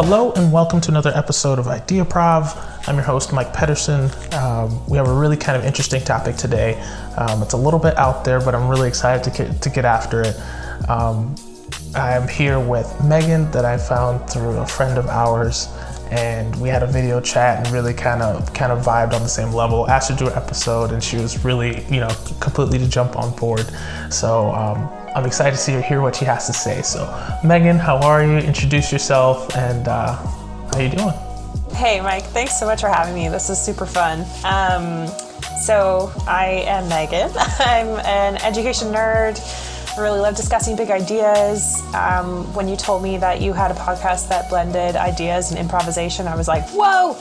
Hello and welcome to another episode of IdeaProv. I'm your host, Mike Pedersen. Um, we have a really kind of interesting topic today. Um, it's a little bit out there, but I'm really excited to get, to get after it. Um, I'm here with Megan that I found through a friend of ours, and we had a video chat and really kind of kind of vibed on the same level. Asked her to do an episode, and she was really, you know, completely to jump on board. So um, I'm excited to see her hear what she has to say. So, Megan, how are you? Introduce yourself, and uh, how you doing? Hey, Mike. Thanks so much for having me. This is super fun. Um, so I am Megan. I'm an education nerd. I really love discussing big ideas. Um, when you told me that you had a podcast that blended ideas and improvisation, I was like, whoa,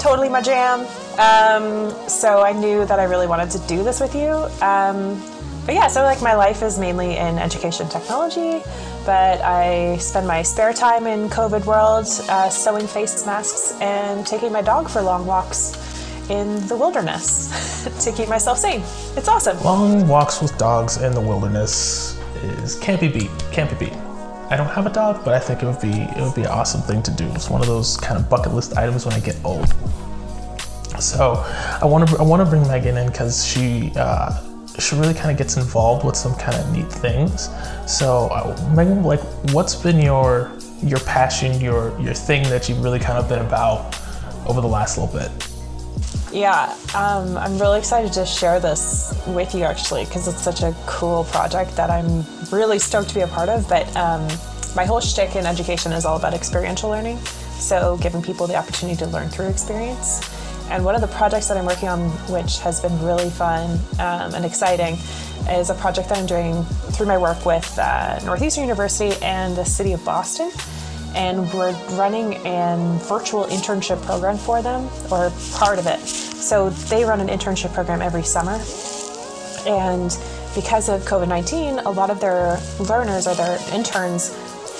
totally my jam. Um, so I knew that I really wanted to do this with you. Um, but yeah, so like my life is mainly in education technology, but I spend my spare time in COVID world uh, sewing face masks and taking my dog for long walks in the wilderness to keep myself sane. It's awesome. Long walks with dogs in the wilderness is can't be beat. Can't be beat. I don't have a dog, but I think it would be it would be an awesome thing to do. It's one of those kind of bucket list items when I get old. So I want to I want to bring Megan in because she uh, she really kind of gets involved with some kind of neat things. So uh, Megan, like, what's been your your passion, your your thing that you've really kind of been about over the last little bit? Yeah, um, I'm really excited to share this with you actually because it's such a cool project that I'm really stoked to be a part of. But um, my whole shtick in education is all about experiential learning, so giving people the opportunity to learn through experience. And one of the projects that I'm working on, which has been really fun um, and exciting, is a project that I'm doing through my work with uh, Northeastern University and the City of Boston and we're running a virtual internship program for them, or part of it. So they run an internship program every summer, and because of COVID 19, a lot of their learners or their interns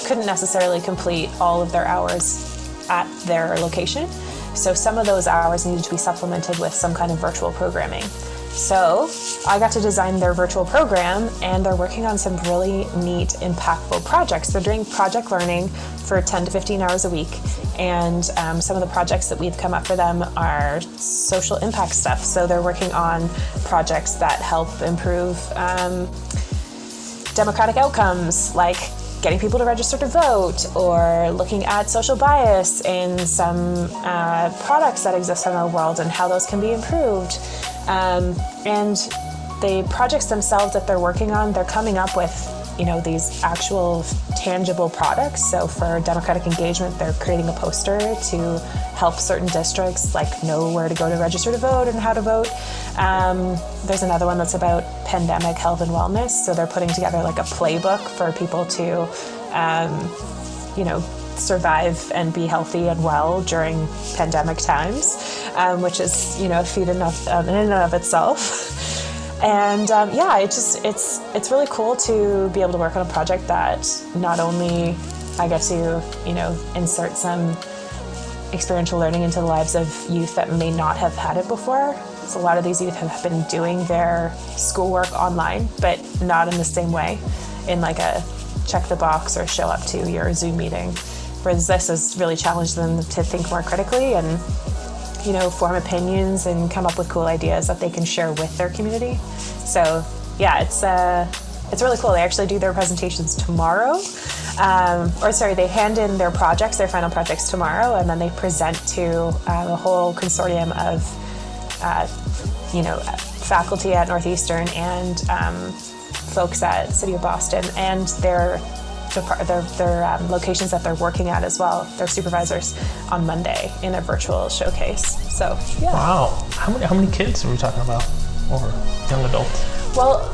couldn't necessarily complete all of their hours at their location. So some of those hours needed to be supplemented with some kind of virtual programming. So I got to design their virtual program, and they're working on some really neat, impactful projects. They're doing project learning for 10 to 15 hours a week, and um, some of the projects that we've come up for them are social impact stuff. So they're working on projects that help improve um, democratic outcomes, like getting people to register to vote or looking at social bias in some uh, products that exist in our world and how those can be improved. Um, and the projects themselves that they're working on, they're coming up with you know these actual tangible products so for democratic engagement they're creating a poster to help certain districts like know where to go to register to vote and how to vote um, there's another one that's about pandemic health and wellness so they're putting together like a playbook for people to um, you know survive and be healthy and well during pandemic times um, which is you know a feat enough um, in and of itself and um, yeah, it just it's it's really cool to be able to work on a project that not only, I get to you know insert some experiential learning into the lives of youth that may not have had it before. A lot of these youth have been doing their schoolwork online, but not in the same way, in like a check the box or show up to your Zoom meeting. Whereas this has really challenged them to think more critically and you know, form opinions and come up with cool ideas that they can share with their community. So yeah, it's uh, it's really cool. They actually do their presentations tomorrow, um, or sorry, they hand in their projects, their final projects tomorrow, and then they present to uh, whole consortium of, uh, you know, faculty at Northeastern and um, folks at City of Boston and their their, their um, locations that they're working at as well, their supervisors, on Monday in a virtual showcase. So, yeah. Wow. How many, how many kids are we talking about? Or young adults? Well,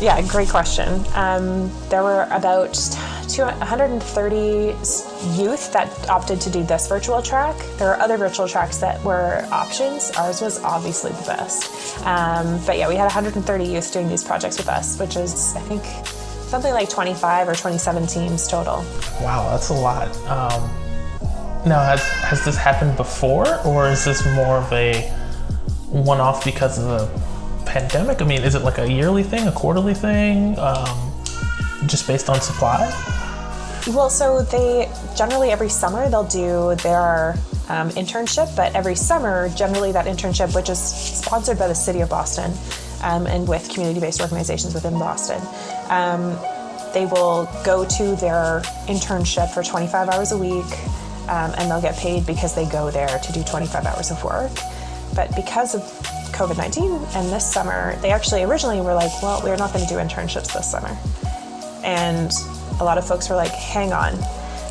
yeah, great question. Um, there were about 130 youth that opted to do this virtual track. There are other virtual tracks that were options. Ours was obviously the best. Um, but yeah, we had 130 youth doing these projects with us, which is, I think, something like 25 or 27 teams total. Wow, that's a lot. Um, now, has, has this happened before, or is this more of a one off because of the pandemic? I mean, is it like a yearly thing, a quarterly thing, um, just based on supply? Well, so they generally every summer they'll do their um, internship, but every summer, generally that internship, which is sponsored by the City of Boston um, and with community based organizations within Boston, um, they will go to their internship for 25 hours a week um, and they'll get paid because they go there to do 25 hours of work. But because of COVID 19 and this summer, they actually originally were like, well, we're not going to do internships this summer. And a lot of folks were like, hang on,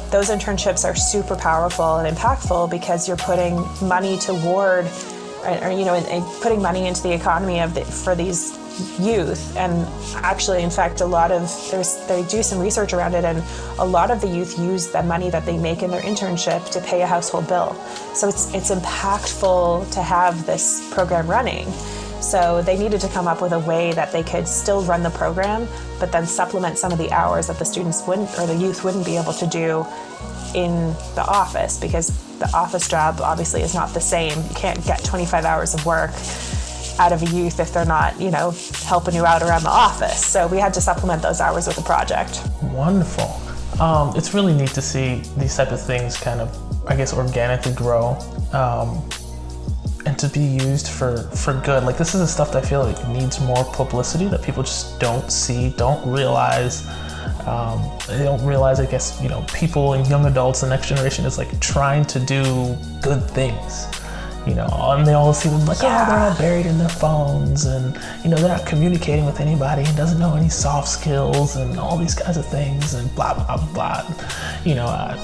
those internships are super powerful and impactful because you're putting money toward, or, you know, putting money into the economy of the, for these youth and actually in fact a lot of there's they do some research around it and a lot of the youth use the money that they make in their internship to pay a household bill. So it's it's impactful to have this program running. So they needed to come up with a way that they could still run the program but then supplement some of the hours that the students wouldn't or the youth wouldn't be able to do in the office because the office job obviously is not the same. You can't get 25 hours of work out of a youth if they're not, you know, helping you out around the office. So we had to supplement those hours with a project. Wonderful. Um, it's really neat to see these type of things kind of, I guess, organically grow um, and to be used for for good. Like this is the stuff that I feel like needs more publicity that people just don't see, don't realize. Um, they don't realize, I guess, you know, people and young adults, the next generation is like trying to do good things you know, and they all see them like, oh, they're all buried in their phones, and you know, they're not communicating with anybody, and doesn't know any soft skills, and all these kinds of things, and blah blah blah. You know, uh,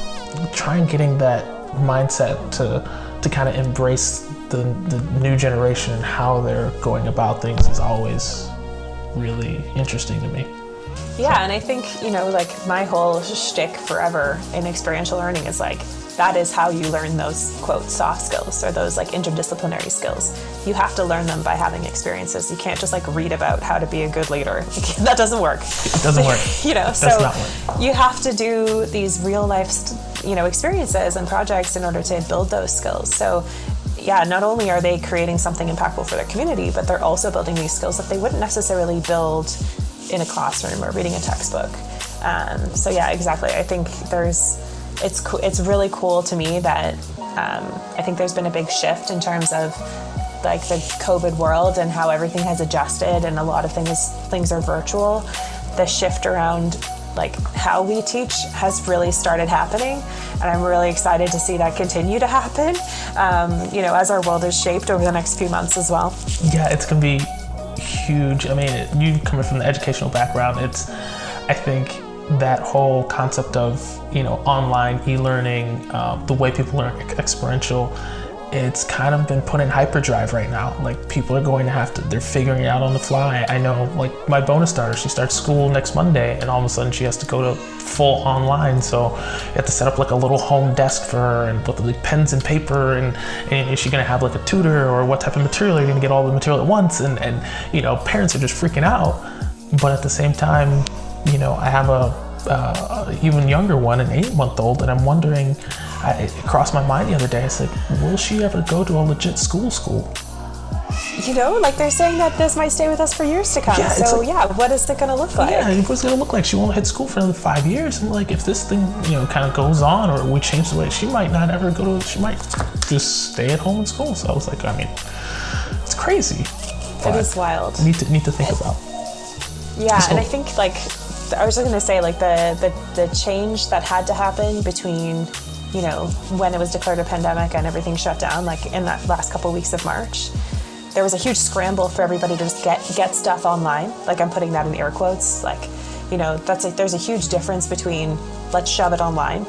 trying getting that mindset to to kind of embrace the the new generation and how they're going about things is always really interesting to me. Yeah, and I think you know, like my whole shtick forever in experiential learning is like that is how you learn those quote soft skills or those like interdisciplinary skills. You have to learn them by having experiences. You can't just like read about how to be a good leader. That doesn't work. It doesn't work. You know so you have to do these real life you know experiences and projects in order to build those skills. So yeah, not only are they creating something impactful for their community, but they're also building these skills that they wouldn't necessarily build in a classroom or reading a textbook. Um, so yeah, exactly. I think there's it's co- it's really cool to me that um, I think there's been a big shift in terms of like the COVID world and how everything has adjusted and a lot of things things are virtual. The shift around like how we teach has really started happening and i'm really excited to see that continue to happen um, you know as our world is shaped over the next few months as well yeah it's going to be huge i mean you coming from the educational background it's i think that whole concept of you know online e-learning, uh, the way people learn experiential, it's kind of been put in hyperdrive right now. Like people are going to have to, they're figuring it out on the fly. I know, like my bonus daughter, she starts school next Monday, and all of a sudden she has to go to full online. So you have to set up like a little home desk for her, and with like pens and paper, and, and is she going to have like a tutor, or what type of material are you going to get all the material at once? And and you know, parents are just freaking out. But at the same time, you know, I have a uh, even younger one, an eight month old, and I'm wondering, I, it crossed my mind the other day. I said, will she ever go to a legit school school? You know, like they're saying that this might stay with us for years to come. Yeah, so like, yeah, what is it going to look like? Yeah, what's it going to look like? She won't hit school for another five years. And like, if this thing, you know, kind of goes on, or we change the way, she might not ever go to. She might just stay at home in school. So I was like, I mean, it's crazy. It is wild. Need to need to think about. Yeah, so, and I think like I was just to say like the, the the change that had to happen between you know when it was declared a pandemic and everything shut down like in that last couple weeks of March there was a huge scramble for everybody to just get get stuff online. Like I'm putting that in air quotes like you know that's like there's a huge difference between let's shove it online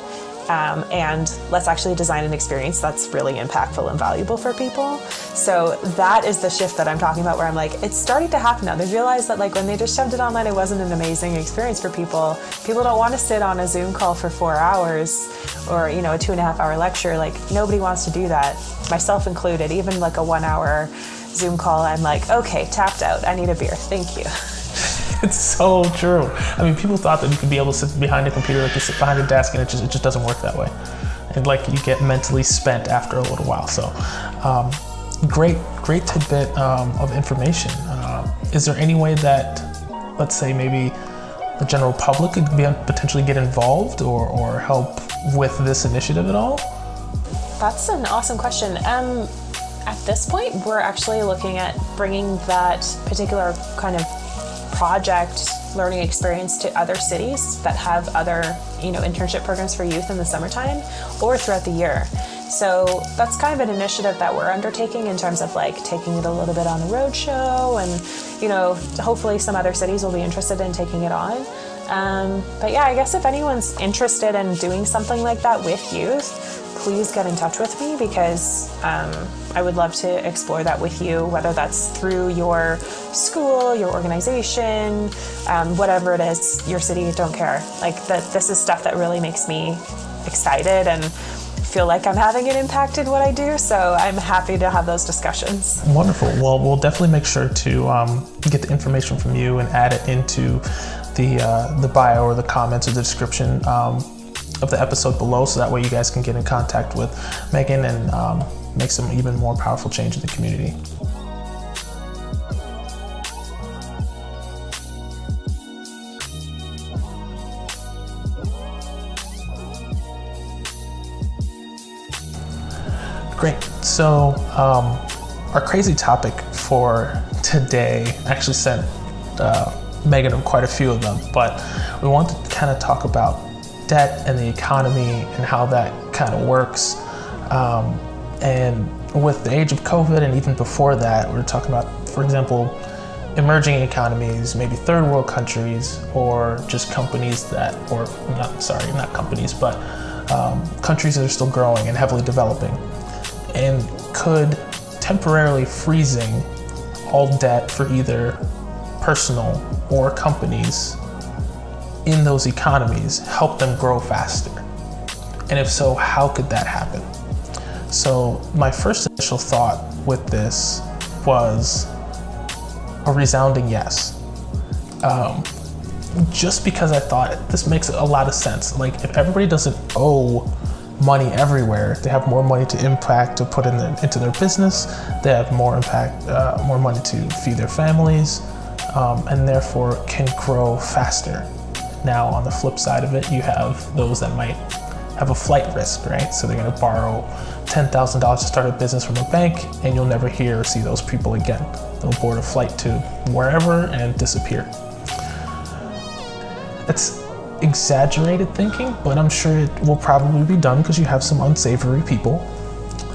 um, and let's actually design an experience that's really impactful and valuable for people. So that is the shift that I'm talking about where I'm like, it's starting to happen now. They realize that like when they just shoved it online, it wasn't an amazing experience for people. People don't want to sit on a Zoom call for four hours or, you know, a two and a half hour lecture. Like nobody wants to do that, myself included. Even like a one hour Zoom call, I'm like, okay, tapped out. I need a beer. Thank you. it's so true. I mean, people thought that you could be able to sit behind a computer, like you sit behind a desk, and it just it just doesn't work that way. And like you get mentally spent after a little while. So, um, great, great tidbit um, of information. Uh, is there any way that, let's say, maybe the general public could be, potentially get involved or, or help with this initiative at all? That's an awesome question. Um, at this point, we're actually looking at bringing that particular kind of project learning experience to other cities that have other you know internship programs for youth in the summertime or throughout the year. So that's kind of an initiative that we're undertaking in terms of like taking it a little bit on the road show and you know hopefully some other cities will be interested in taking it on. Um, but yeah i guess if anyone's interested in doing something like that with youth please get in touch with me because um, I would love to explore that with you, whether that's through your school, your organization, um, whatever it is, your city, don't care. Like that, this is stuff that really makes me excited and feel like I'm having an impact in what I do. So I'm happy to have those discussions. Wonderful. Well, we'll definitely make sure to um, get the information from you and add it into the uh, the bio or the comments or the description. Um, of the episode below so that way you guys can get in contact with Megan and um, make some even more powerful change in the community. Great. So, um, our crazy topic for today actually sent uh, Megan quite a few of them, but we want to kind of talk about debt and the economy and how that kind of works. Um, and with the age of COVID and even before that, we are talking about, for example, emerging economies, maybe third world countries, or just companies that, or not, sorry, not companies, but um, countries that are still growing and heavily developing. And could temporarily freezing all debt for either personal or companies in those economies help them grow faster? And if so, how could that happen? So, my first initial thought with this was a resounding yes. Um, just because I thought this makes a lot of sense. Like, if everybody doesn't owe money everywhere, they have more money to impact to put in into their business, they have more impact, uh, more money to feed their families, um, and therefore can grow faster. Now, on the flip side of it, you have those that might have a flight risk, right? So they're going to borrow $10,000 to start a business from a bank, and you'll never hear or see those people again. They'll board a flight to wherever and disappear. It's exaggerated thinking, but I'm sure it will probably be done because you have some unsavory people.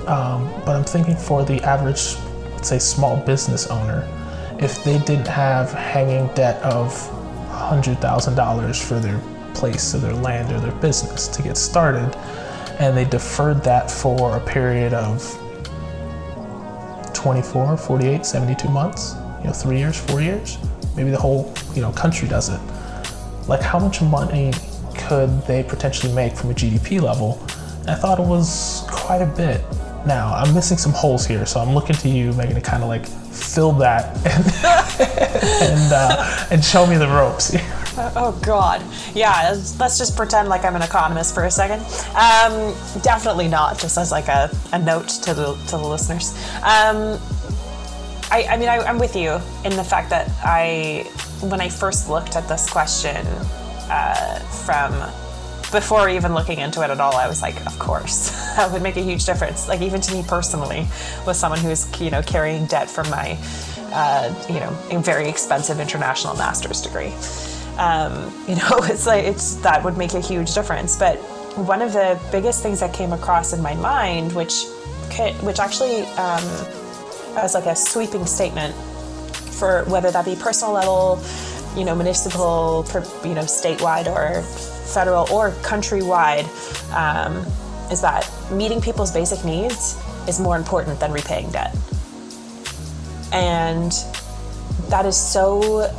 Um, but I'm thinking for the average, let's say, small business owner, if they didn't have hanging debt of $100,000 for their place or their land or their business to get started. And they deferred that for a period of 24, 48, 72 months, you know, three years, four years. Maybe the whole, you know, country does it. Like how much money could they potentially make from a GDP level? And I thought it was quite a bit. Now, I'm missing some holes here, so I'm looking to you, Megan, to kind of like fill that and and, uh, and show me the ropes. oh God, yeah. Let's just pretend like I'm an economist for a second. Um, definitely not. Just as like a, a note to the to the listeners. Um, I, I mean, I, I'm with you in the fact that I, when I first looked at this question uh, from before even looking into it at all, I was like, of course, that would make a huge difference. Like even to me personally, with someone who's you know carrying debt from my uh, you know very expensive international master's degree. Um, you know, it's like it's that would make a huge difference. But one of the biggest things that came across in my mind, which which actually um, as like a sweeping statement for whether that be personal level, you know, municipal, you know, statewide or federal or countrywide, um, is that meeting people's basic needs is more important than repaying debt. And that is so,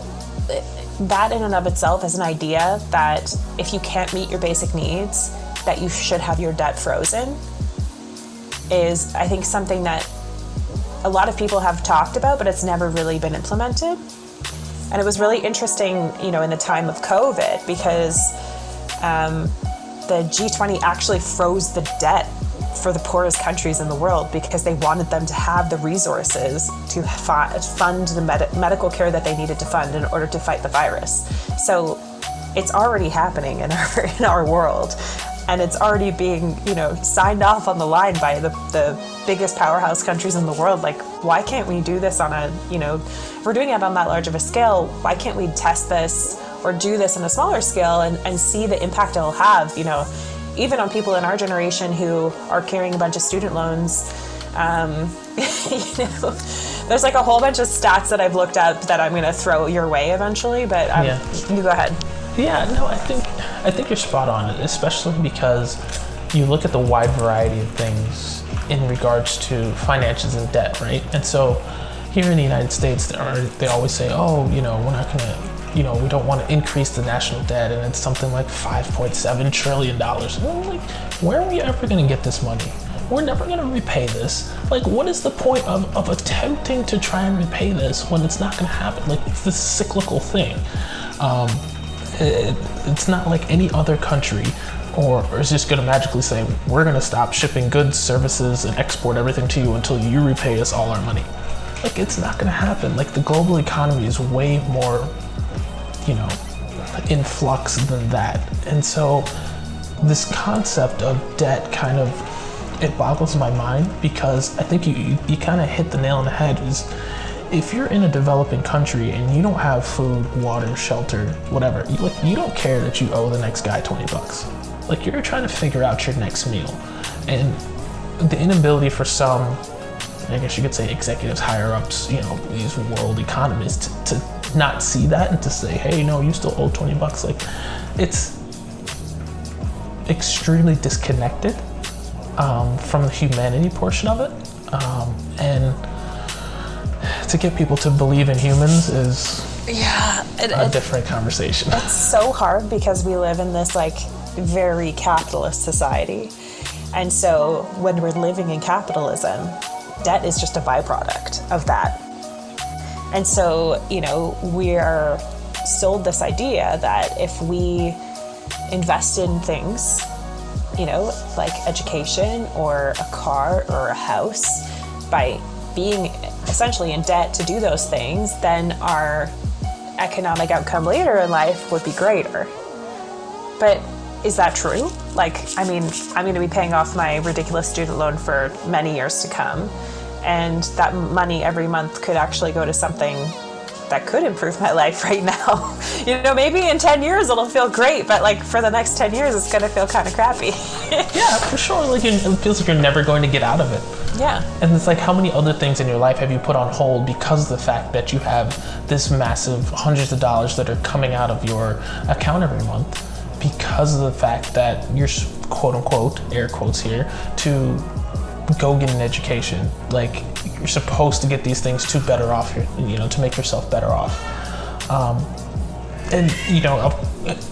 that in and of itself is an idea that if you can't meet your basic needs, that you should have your debt frozen, is I think something that a lot of people have talked about, but it's never really been implemented. And it was really interesting, you know, in the time of COVID because um, the G20 actually froze the debt for the poorest countries in the world because they wanted them to have the resources to fund the med- medical care that they needed to fund in order to fight the virus. So it's already happening in our in our world and it's already being you know signed off on the line by the, the biggest powerhouse countries in the world like why can't we do this on a you know if we're doing it on that large of a scale why can't we test this or do this on a smaller scale and, and see the impact it'll have you know even on people in our generation who are carrying a bunch of student loans um, you know there's like a whole bunch of stats that i've looked up that i'm going to throw your way eventually but um, yeah. you go ahead yeah, no, I think I think you're spot on, especially because you look at the wide variety of things in regards to finances and debt, right? And so here in the United States, they always say, oh, you know, we're not going to, you know, we don't want to increase the national debt, and it's something like 5.7 trillion dollars. Like, where are we ever going to get this money? We're never going to repay this. Like, what is the point of, of attempting to try and repay this when it's not going to happen? Like, it's this cyclical thing. Um, it, it's not like any other country or, or is just going to magically say we're going to stop shipping goods services and export everything to you until you repay us all our money like it's not going to happen like the global economy is way more you know in flux than that and so this concept of debt kind of it boggles my mind because i think you, you, you kind of hit the nail on the head is if you're in a developing country and you don't have food, water, shelter, whatever, you, like you don't care that you owe the next guy 20 bucks. Like you're trying to figure out your next meal. And the inability for some, I guess you could say executives, higher ups, you know, these world economists to, to not see that and to say, hey, no, you still owe 20 bucks. Like it's extremely disconnected um, from the humanity portion of it. Um, and to get people to believe in humans is yeah it, a it, different conversation. It's so hard because we live in this like very capitalist society. And so when we're living in capitalism, debt is just a byproduct of that. And so, you know, we're sold this idea that if we invest in things, you know, like education or a car or a house, by being essentially in debt to do those things, then our economic outcome later in life would be greater. But is that true? Like, I mean, I'm going to be paying off my ridiculous student loan for many years to come. And that money every month could actually go to something that could improve my life right now. you know, maybe in 10 years it'll feel great, but like for the next 10 years, it's going to feel kind of crappy. yeah, for sure. Like it feels like you're never going to get out of it. Yeah. And it's like, how many other things in your life have you put on hold because of the fact that you have this massive hundreds of dollars that are coming out of your account every month because of the fact that you're quote unquote, air quotes here, to go get an education. Like, you're supposed to get these things to better off, you know, to make yourself better off. Um, and you know,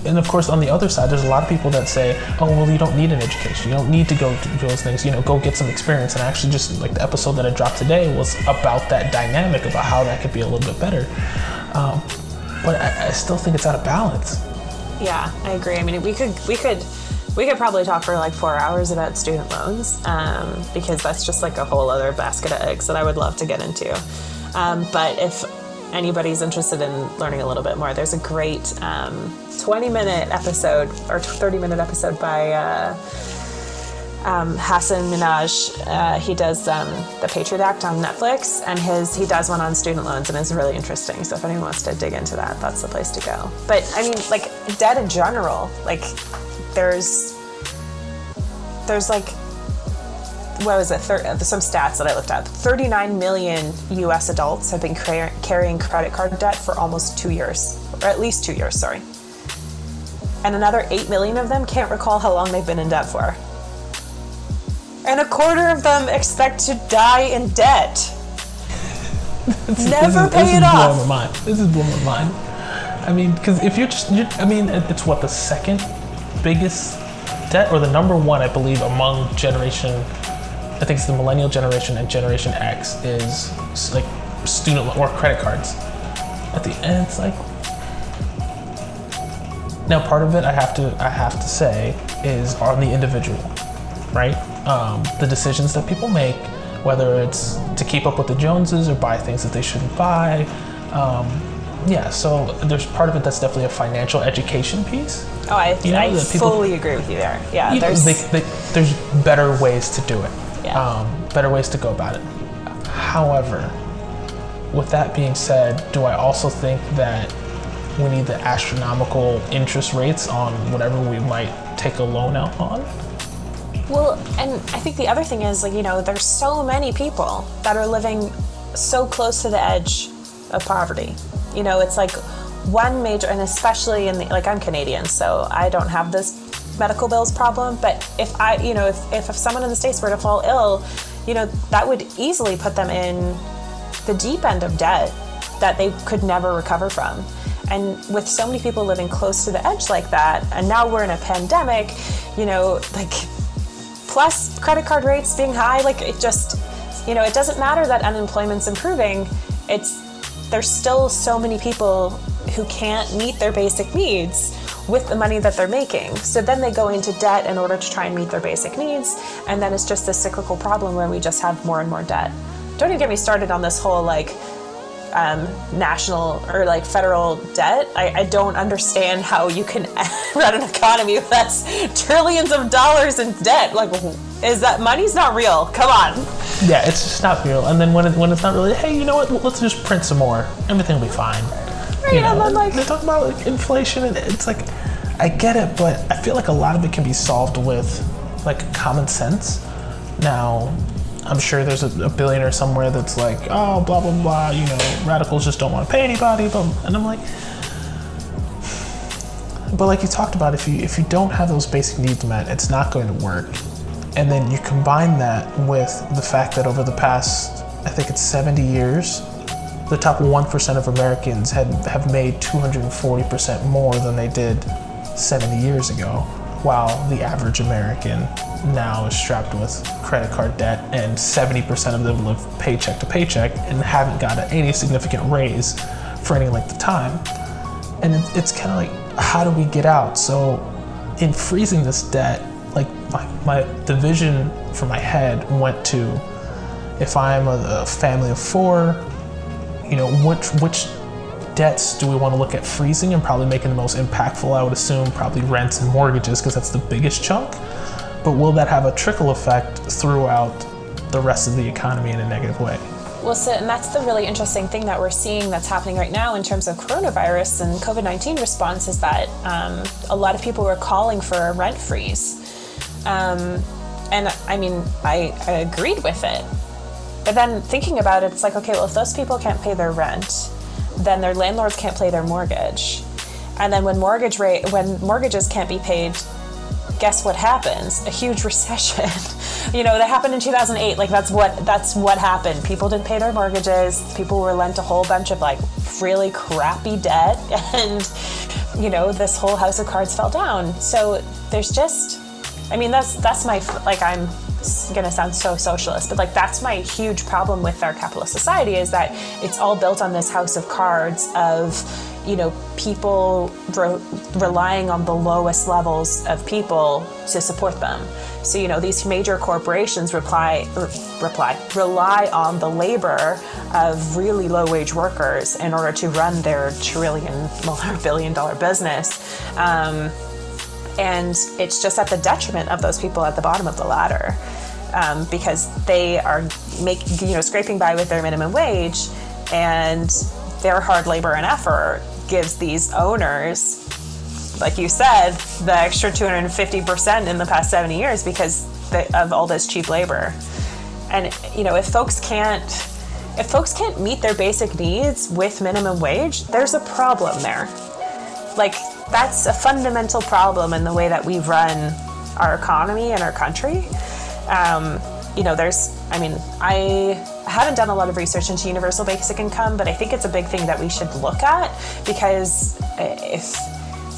and of course, on the other side, there's a lot of people that say, "Oh, well, you don't need an education. You don't need to go do those things. You know, go get some experience." And actually, just like the episode that I dropped today was about that dynamic about how that could be a little bit better. Um, but I, I still think it's out of balance. Yeah, I agree. I mean, we could we could we could probably talk for like four hours about student loans um, because that's just like a whole other basket of eggs that I would love to get into. Um, but if anybody's interested in learning a little bit more, there's a great um, 20 minute episode or 30 minute episode by uh, um, Hasan Minhaj. Uh, he does um, the Patriot Act on Netflix, and his he does one on student loans, and it's really interesting. So if anyone wants to dig into that, that's the place to go. But I mean, like debt in general, like there's there's like what was it? Thir- uh, some stats that I looked at. 39 million U.S. adults have been car- carrying credit card debt for almost two years, or at least two years. Sorry. And another 8 million of them can't recall how long they've been in debt for. And a quarter of them expect to die in debt. Never is, pay it off. Blowing my mind. This is blowing my mind. I mean, because if you're just, you're, I mean, it's what the second biggest debt, or the number one, I believe, among generation I think it's the millennial generation and Generation X is like student or credit cards. At the end, it's like now part of it I have to I have to say is on the individual, right? um, the decisions that people make, whether it's to keep up with the Joneses or buy things that they shouldn't buy. Um, yeah, so there's part of it that's definitely a financial education piece. Oh, I, You know, I people- fully agree with you there. Yeah, You know, there's they, they, there's better ways to do it. Yeah. Um, better ways to go about it. However, with that being said, do I also think that we need the astronomical interest rates on whatever we might take a loan out on? Well, and I think the other thing is like you know there's so many people that are living so close to the edge of poverty. You know, it's like one major, and especially in the like I'm Canadian, so I don't have this medical bills problem. But if I, you know, if if, if someone in the states were to fall ill, you know, that would easily put them in the deep end of debt that they could never recover from. And with so many people living close to the edge like that, and now we're in a pandemic, you know, like plus credit card rates being high like it just you know it doesn't matter that unemployment's improving it's there's still so many people who can't meet their basic needs with the money that they're making. So then they go into debt in order to try and meet their basic needs. And then it's just this cyclical problem where we just have more and more debt. Don't even get me started on this whole like um, national or like federal debt. I, I don't understand how you can run an economy with that's trillions of dollars in debt. Like, is that money's not real? Come on. Yeah, it's just not real. And then when, it, when it's not really, hey, you know what? Let's just print some more. Everything will be fine. Right, You and know, then like, they talk about like, inflation, and it's like, I get it, but I feel like a lot of it can be solved with like common sense. Now, I'm sure there's a, a billionaire somewhere that's like, oh, blah blah blah. You know, radicals just don't want to pay anybody. And I'm like, but like you talked about, if you if you don't have those basic needs met, it's not going to work. And then you combine that with the fact that over the past, I think it's 70 years, the top 1% of Americans had, have made 240% more than they did 70 years ago, while the average American now is strapped with credit card debt, and 70% of them live paycheck to paycheck and haven't gotten any significant raise for any length of time. And it's kind of like, how do we get out? So, in freezing this debt, like my, my the vision for my head went to if I'm a, a family of four, you know, which which debts do we want to look at freezing and probably making the most impactful? I would assume probably rents and mortgages because that's the biggest chunk. But will that have a trickle effect throughout the rest of the economy in a negative way? well, so, and that's the really interesting thing that we're seeing that's happening right now in terms of coronavirus and COVID 19 response is that um, a lot of people were calling for a rent freeze. Um, and I mean, I, I agreed with it. But then thinking about it, it's like, okay, well, if those people can't pay their rent, then their landlords can't pay their mortgage. And then when mortgage rate, when mortgages can't be paid, guess what happens? A huge recession. you know, that happened in 2008. Like that's what that's what happened. People didn't pay their mortgages. People were lent a whole bunch of like really crappy debt, and you know, this whole house of cards fell down. So there's just, I mean, that's that's my like I'm gonna sound so socialist, but like that's my huge problem with our capitalist society is that it's all built on this house of cards of you know people re- relying on the lowest levels of people to support them. So you know these major corporations reply r- reply rely on the labor of really low wage workers in order to run their trillion well, billion dollar business. Um, and it's just at the detriment of those people at the bottom of the ladder um, because they are make you know scraping by with their minimum wage and their hard labor and effort gives these owners like you said the extra 250% in the past 70 years because of all this cheap labor. And you know if folks can't if folks can't meet their basic needs with minimum wage there's a problem there. Like that's a fundamental problem in the way that we run our economy and our country. Um, you know, there's, I mean, I haven't done a lot of research into universal basic income, but I think it's a big thing that we should look at because if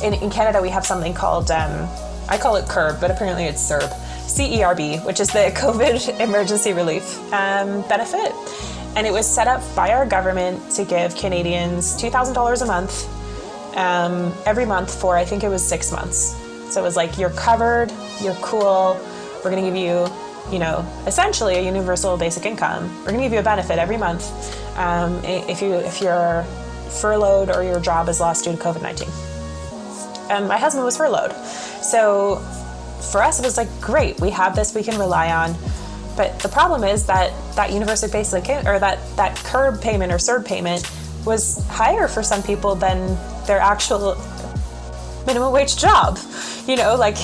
in, in Canada we have something called, um, I call it CERB, but apparently it's CERB, CERB, which is the COVID Emergency Relief um, Benefit. And it was set up by our government to give Canadians $2,000 a month um, every month for I think it was six months. So it was like you're covered, you're cool. We're gonna give you you know, essentially a universal basic income. We're going to give you a benefit every month um, if you if you're furloughed or your job is lost due to COVID nineteen. And my husband was furloughed, so for us it was like great. We have this we can rely on. But the problem is that that universal basic or that that CERB payment or CERB payment was higher for some people than their actual minimum wage job. You know, like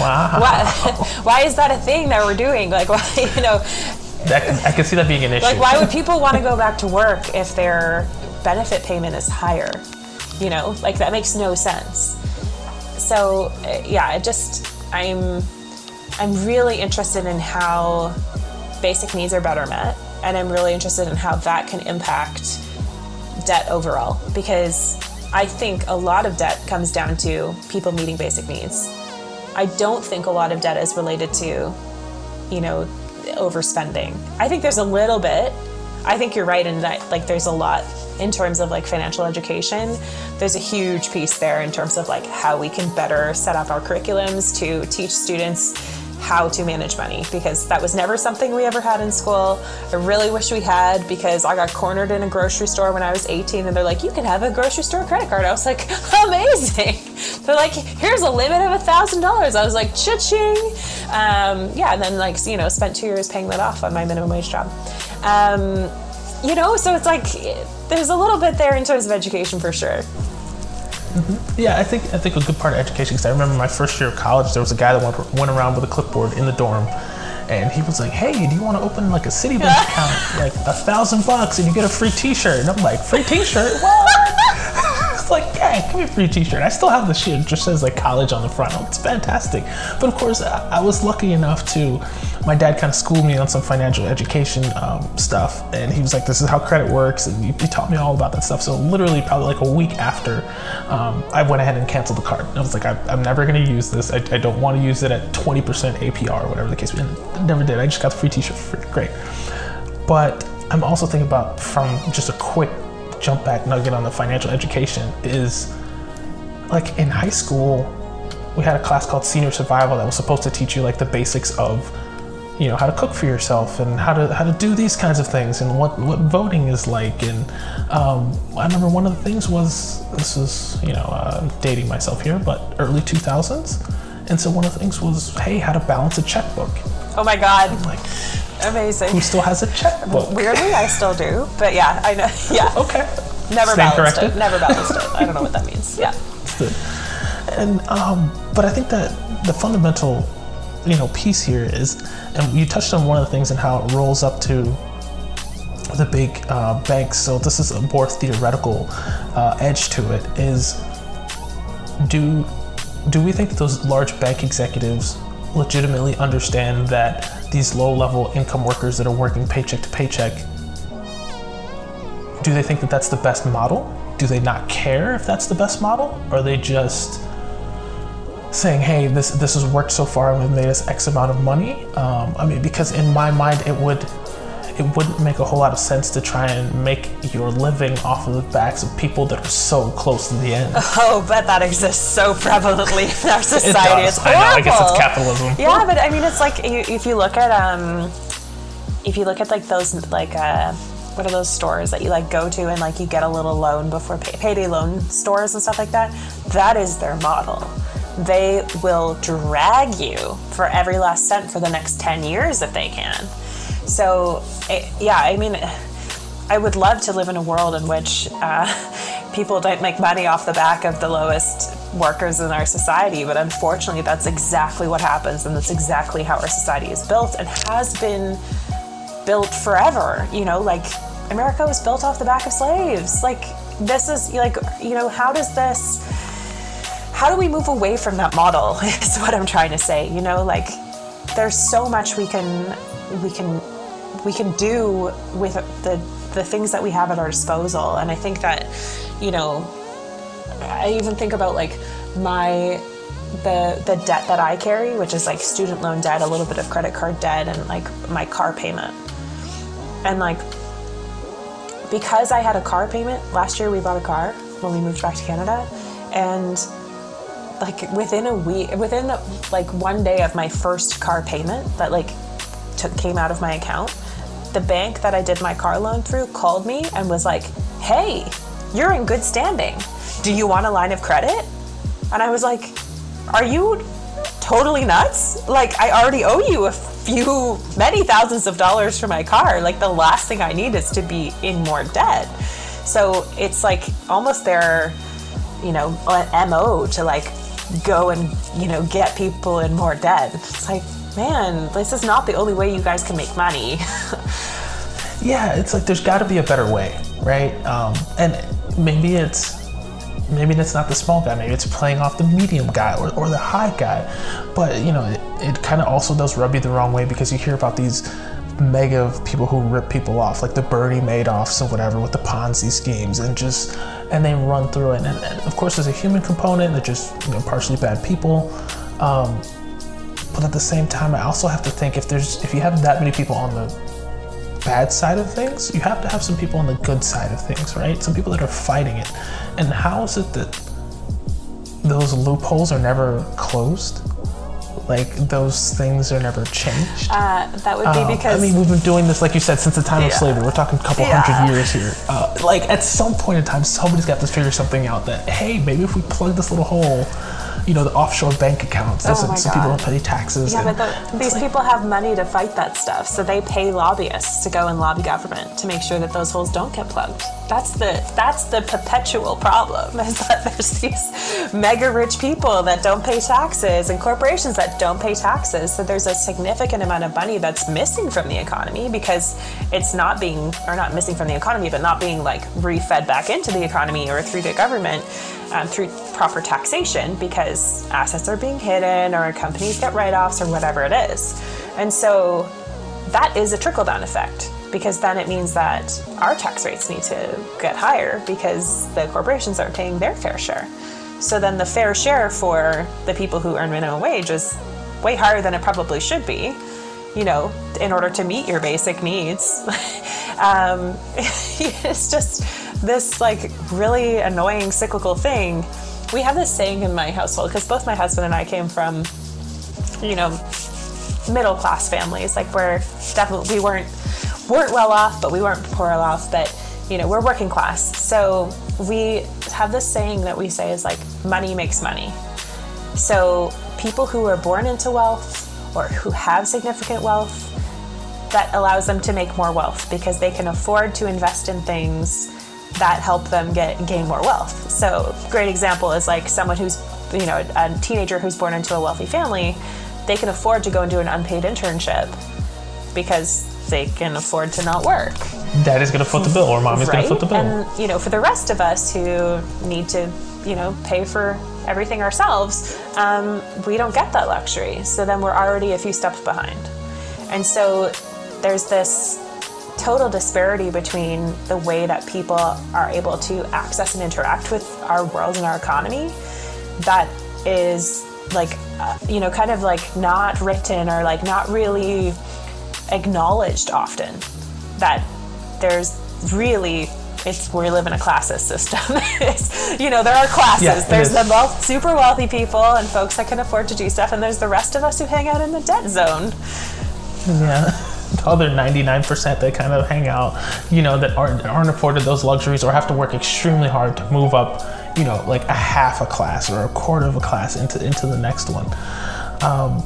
Wow. why, why is that a thing that we're doing? Like, why, you know, That, I can see that being an issue. like why would people want to go back to work if their benefit payment is higher? You know, like that makes no sense. So uh, yeah, it just I'm I'm really interested in how basic needs are better met, and I'm really interested in how that can impact debt overall because I think a lot of debt comes down to people meeting basic needs. I don't think a lot of debt is related to, you know, overspending. I think there's a little bit. I think you're right in that like there's a lot in terms of like financial education. There's a huge piece there in terms of like how we can better set up our curriculums to teach students how to manage money because that was never something we ever had in school. I really wish we had because I got cornered in a grocery store when I was 18 and they're like, you can have a grocery store credit card. I was like, amazing. They're like, here's a limit of a thousand dollars. I was like, cha-ching. Um, yeah, and then like, you know, spent two years paying that off on my minimum wage job. Um, you know, so it's like, there's a little bit there in terms of education for sure. Mm-hmm. Yeah, I think I think a good part of education because I remember my first year of college, there was a guy that went, went around with a clipboard in the dorm, and he was like, "Hey, do you want to open like a Citibank account, like a thousand bucks, and you get a free T-shirt?" And I'm like, "Free T-shirt? What?" like, "Yeah, give me a free T-shirt." I still have the shit; it just says like college on the front. It's fantastic. But of course, I, was lucky enough to. My dad kind of schooled me on some financial education um, stuff, and he was like, "This is how credit works," and he, he taught me all about that stuff. So literally, probably like a week after, um, I went ahead and canceled the card. I was like, I, I'm never going to use this. I, I don't want to use it at 20% APR or whatever the case. And I never did. I just got the free T-shirt for free. Great. But I'm also thinking about from just a quick jump back nugget on the financial education is like in high school, we had a class called senior survival that was supposed to teach you like the basics of you know how to cook for yourself and how to how to do these kinds of things and what what voting is like. And um, I remember one of the things was this is you know uh, dating myself here but early 2000s and so one of the things was hey how to balance a checkbook. Oh my God, like amazing. who still has a checkbook Weirdly, I still do, but yeah, I know. Yeah, okay never Stand balanced corrected. it. Never balanced it. I don't know what that means. Yeah. And um, but I think that the fundamental, you know, piece here is, and you touched on one of the things and how it rolls up to the big uh, banks. So this is a more theoretical uh, edge to it. Is do do we think that those large bank executives legitimately understand that these low-level income workers that are working paycheck to paycheck do they think that that's the best model? Do they not care if that's the best model? Or are they just saying, "Hey, this this has worked so far and we've made us X amount of money"? Um, I mean, because in my mind, it would it wouldn't make a whole lot of sense to try and make your living off of the backs of people that are so close to the end. Oh, but that exists so prevalently in our It society. does. It's I know. I guess it's capitalism. Yeah, but I mean, it's like if you look at um, if you look at like those like uh, what are those stores that you like go to and like you get a little loan before pay- payday loan stores and stuff like that. That is their model. They will drag you for every last cent for the next ten years if they can. So it, yeah, I mean. I would love to live in a world in which uh, people don't make money off the back of the lowest workers in our society, but unfortunately, that's exactly what happens, and that's exactly how our society is built and has been built forever. You know, like America was built off the back of slaves. Like, this is like, you know, how does this, how do we move away from that model? Is what I'm trying to say. You know, like, there's so much we can, we can, we can do with the the things that we have at our disposal. And I think that, you know, I even think about like my the the debt that I carry, which is like student loan debt, a little bit of credit card debt, and like my car payment. And like because I had a car payment last year, we bought a car when we moved back to Canada, and like within a week, within like one day of my first car payment that like took came out of my account, the bank that I did my car loan through called me and was like, "Hey, you're in good standing. Do you want a line of credit?" And I was like, "Are you totally nuts? Like I already owe you a few many thousands of dollars for my car. Like the last thing I need is to be in more debt." So it's like almost their, you know, mo to like go and you know get people in more debt. It's like, man, this is not the only way you guys can make money. yeah, it's like there's got to be a better way, right? Um, and maybe it's maybe that's not the small guy maybe it's playing off the medium guy or, or the high guy but you know it, it kind of also does rub you the wrong way because you hear about these mega people who rip people off, like the Bernie Madoffs or whatever, with the Ponzi schemes, and just and they run through it. And, and of course, there's a human component. They're just you know, partially bad people. Um, but at the same time, I also have to think if there's if you have that many people on the bad side of things, you have to have some people on the good side of things, right? Some people that are fighting it. And how is it that those loopholes are never closed? like those things are never changed? Uh, that would be uh, because I mean we've been doing this like you said since the time yeah. of slavery. We're talking a couple yeah. hundred years here. Uh, like at some point in time, somebody's got to figure something out. That hey, maybe if we plug this little hole you know, the offshore bank accounts. oh some, some people don't pay taxes. Yeah, but the, these like, people have money to fight that stuff, so they pay lobbyists to go and lobby government to make sure that those holes don't get plugged. That's the that's the perpetual problem is that there's these mega rich people that don't pay taxes and corporations that don't pay taxes. So there's a significant amount of money that's missing from the economy because it's not being or not missing from the economy, but not being like refed back into the economy or through the government um, through proper taxation because assets are being hidden or companies get write offs or whatever it is. And so that is a trickle down effect because then it means that our tax rates need to get higher because the corporations aren't paying their fair share. So then the fair share for the people who earn minimum wage is way higher than it probably should be, you know, in order to meet your basic needs. um, it's just this like really annoying cyclical thing. We have this saying in my household because both my husband and I came from, you know, middle class families. Like we're definitely we weren't weren't well off, but we weren't poor off. But you know, we're working class. So we have this saying that we say is like money makes money. So people who are born into wealth or who have significant wealth that allows them to make more wealth because they can afford to invest in things that help them get gain more wealth. So, great example is like someone who's you know a teenager who's born into a wealthy family, they can afford to go and do an unpaid internship because they can afford to not work. Dad is going to foot the bill, or mom is right? going to foot the bill. And you know, for the rest of us who need to, you know, pay for everything ourselves, um, we don't get that luxury. So then we're already a few steps behind. And so there's this total disparity between the way that people are able to access and interact with our world and our economy that is like uh, you know kind of like not written or like not really acknowledged often that there's really it's we live in a classist system. you know, there are classes. Yeah, there's the wealth, super wealthy people and folks that can afford to do stuff, and there's the rest of us who hang out in the debt zone. Yeah other 99% that kind of hang out, you know, that aren't, aren't afforded those luxuries or have to work extremely hard to move up, you know, like a half a class or a quarter of a class into, into the next one. Um,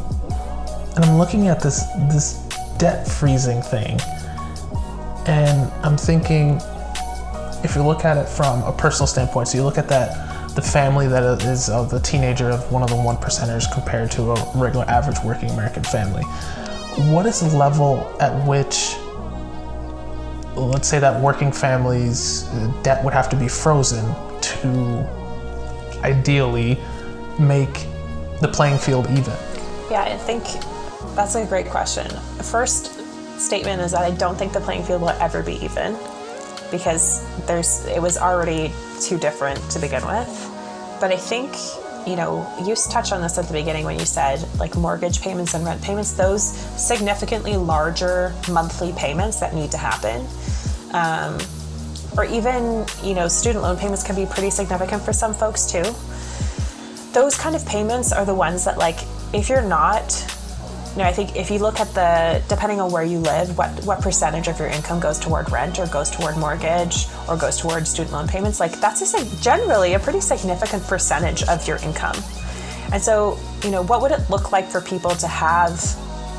and I'm looking at this, this debt freezing thing, and I'm thinking, if you look at it from a personal standpoint, so you look at that, the family that is of the teenager of one of the one percenters compared to a regular average working American family what is the level at which let's say that working families debt would have to be frozen to ideally make the playing field even? Yeah i think that's a great question. The first statement is that i don't think the playing field will ever be even because there's it was already too different to begin with. But i think you know, you touched on this at the beginning when you said like mortgage payments and rent payments, those significantly larger monthly payments that need to happen. Um, or even, you know, student loan payments can be pretty significant for some folks too. those kind of payments are the ones that like if you're not you know, I think if you look at the depending on where you live, what what percentage of your income goes toward rent or goes toward mortgage or goes toward student loan payments, like that's a, generally a pretty significant percentage of your income. And so, you know, what would it look like for people to have,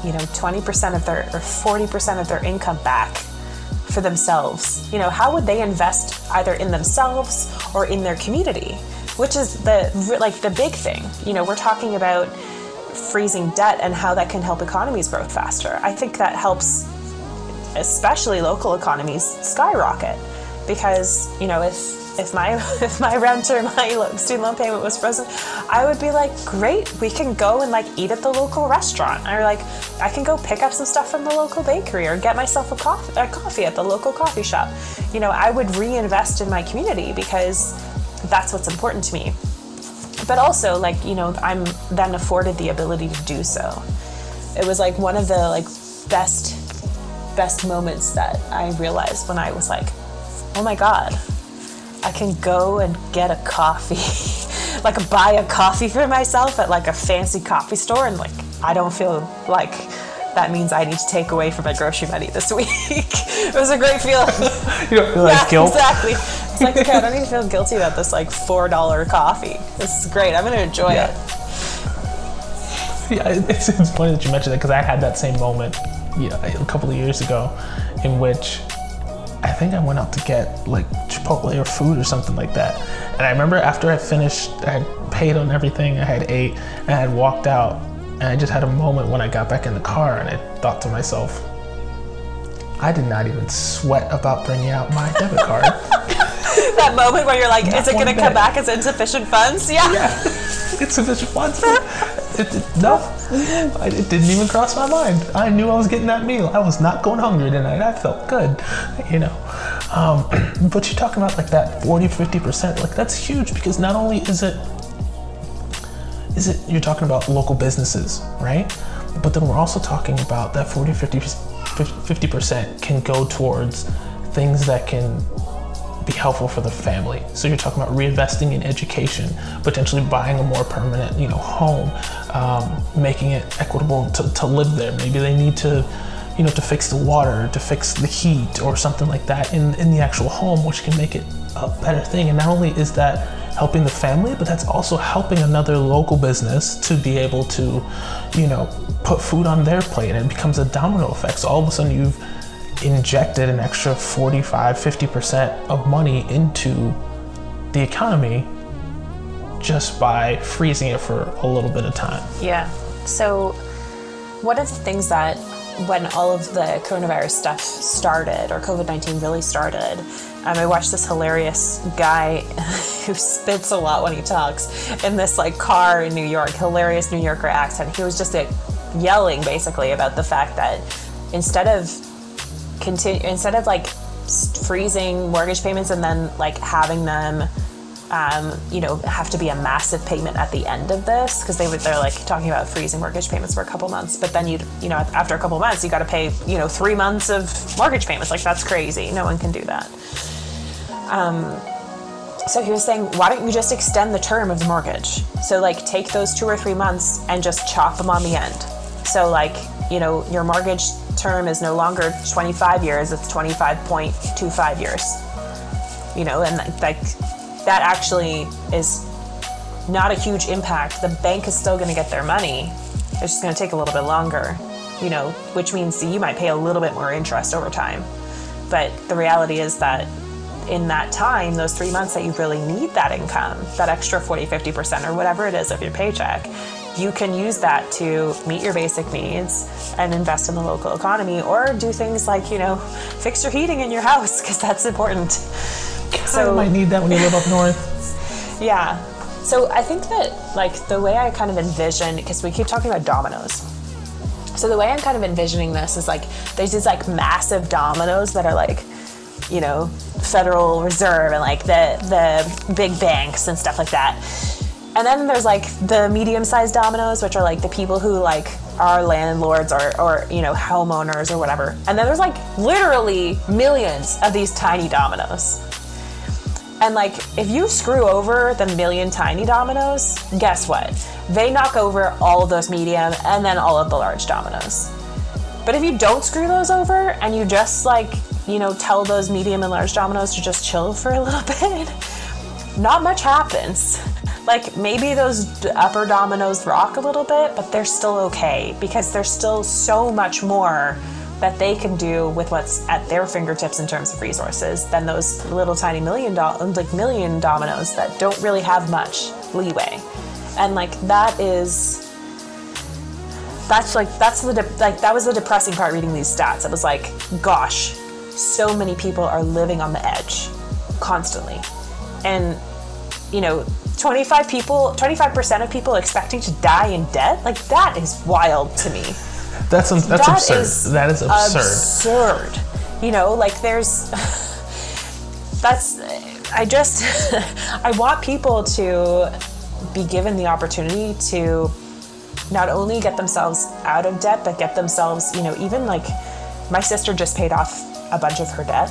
you know, 20% of their or 40% of their income back for themselves? You know, how would they invest either in themselves or in their community? Which is the like the big thing. You know, we're talking about freezing debt and how that can help economies grow faster. I think that helps, especially local economies, skyrocket because you know if if my if my rent or my student loan payment was frozen, I would be like, great, we can go and like eat at the local restaurant, or like I can go pick up some stuff from the local bakery, or get myself a coffee, a coffee at the local coffee shop. You know, I would reinvest in my community because that's what's important to me but also like you know i'm then afforded the ability to do so it was like one of the like best best moments that i realized when i was like oh my god i can go and get a coffee like buy a coffee for myself at like a fancy coffee store and like i don't feel like that means I need to take away from my grocery money this week. it was a great feeling. you don't feel like yeah, guilt? Exactly. It's like, okay, I don't need to feel guilty about this like $4 coffee. This is great. I'm going to enjoy Yeah. it. Yeah, it's, it's funny that you mentioned that because I had that same moment yeah, a couple of years ago in which I think I went out to get like Chipotle or food or something like that. And I remember after I finished, I had paid on everything, I had ate, and I had walked out. And I just had a moment when I got back in the car and I thought to myself, I did not even sweat about bringing out my debit card. That moment where you're like, is it going to come back as insufficient funds? Yeah. it's sufficient funds. It, it, no, I- it didn't even cross my mind. I knew I was getting that meal. I was not going hungry tonight. I felt good, you know. Um, but you're talking about like that 40, 50%. Like that's huge because not only is it, is it, you're talking about local businesses, right? But then we're also talking about that 40, 50, 50% can go towards things that can be helpful for the family. So you're talking about reinvesting in education, potentially buying a more permanent, you know, home, um, making it equitable to, to live there. Maybe they need to, you know, to fix the water, to fix the heat, or something like that in in the actual home, which can make it a better thing. And not only is that helping the family, but that's also helping another local business to be able to, you know, put food on their plate, and it becomes a domino effect. So all of a sudden you've injected an extra 45 50% of money into the economy just by freezing it for a little bit of time Yeah. So, one of the things that when all of the coronavirus stuff started, or COVID 19 really started, um, I watched this hilarious guy who spits a lot when he talks in this like car in New York, hilarious New Yorker accent. He was just like, yelling basically about the fact that instead of continue instead of like freezing mortgage payments and then like having them um, you know have to be a massive payment at the end of this because they would they're like talking about freezing mortgage payments for a couple months but then you you know after a couple months you got to pay you know three months of mortgage payments. Like that's crazy. No one can do that. Um, so he was saying why don't you just extend the term of the mortgage? So like take those two or three months and just chop them on the end. So like you know your mortgage term is no longer 25 years it's 25.25 years. You know and like that actually is not a huge impact. The bank is still going to get their money it's just going to take a little bit longer you know which means you might pay a little bit more interest over time. But the reality is that in that time those three months that you really need that income that extra 40 50% or whatever it is of your paycheck you can use that to meet your basic needs and invest in the local economy or do things like you know fix your heating in your house because that's important. So you might need that when you live up north. Yeah. So i think that like the way i kind of envision because we keep talking about dominoes. So the way i'm kind of envisioning this is like there's these like massive dominoes that are like you know federal reserve and like the the big banks and stuff like that and then there's like the medium-sized dominoes which are like the people who like are landlords or, or you know homeowners or whatever and then there's like literally millions of these tiny dominoes And like, if you screw over the million tiny dominoes, guess what? They knock over all of those medium and then all of the large dominoes. But if you don't screw those over and you just like, you know, tell those medium and large dominoes to just chill for a little bit, not much happens. Like maybe those upper dominoes rock a little bit, but they're still okay because there's still so much more that they can do with what's at their fingertips in terms of resources than those little tiny million dollar like million dominoes that don't really have much leeway. And like that is that's like that's the de- like that was the depressing part reading these stats. It was like, gosh, so many people are living on the edge constantly, and you know, 25 people, 25% of people expecting to die in debt. Like that is wild to me. That's that's That absurd. is that is absurd. Absurd. You know, like there's that's I just I want people to be given the opportunity to not only get themselves out of debt but get themselves, you know, even like my sister just paid off a bunch of her debt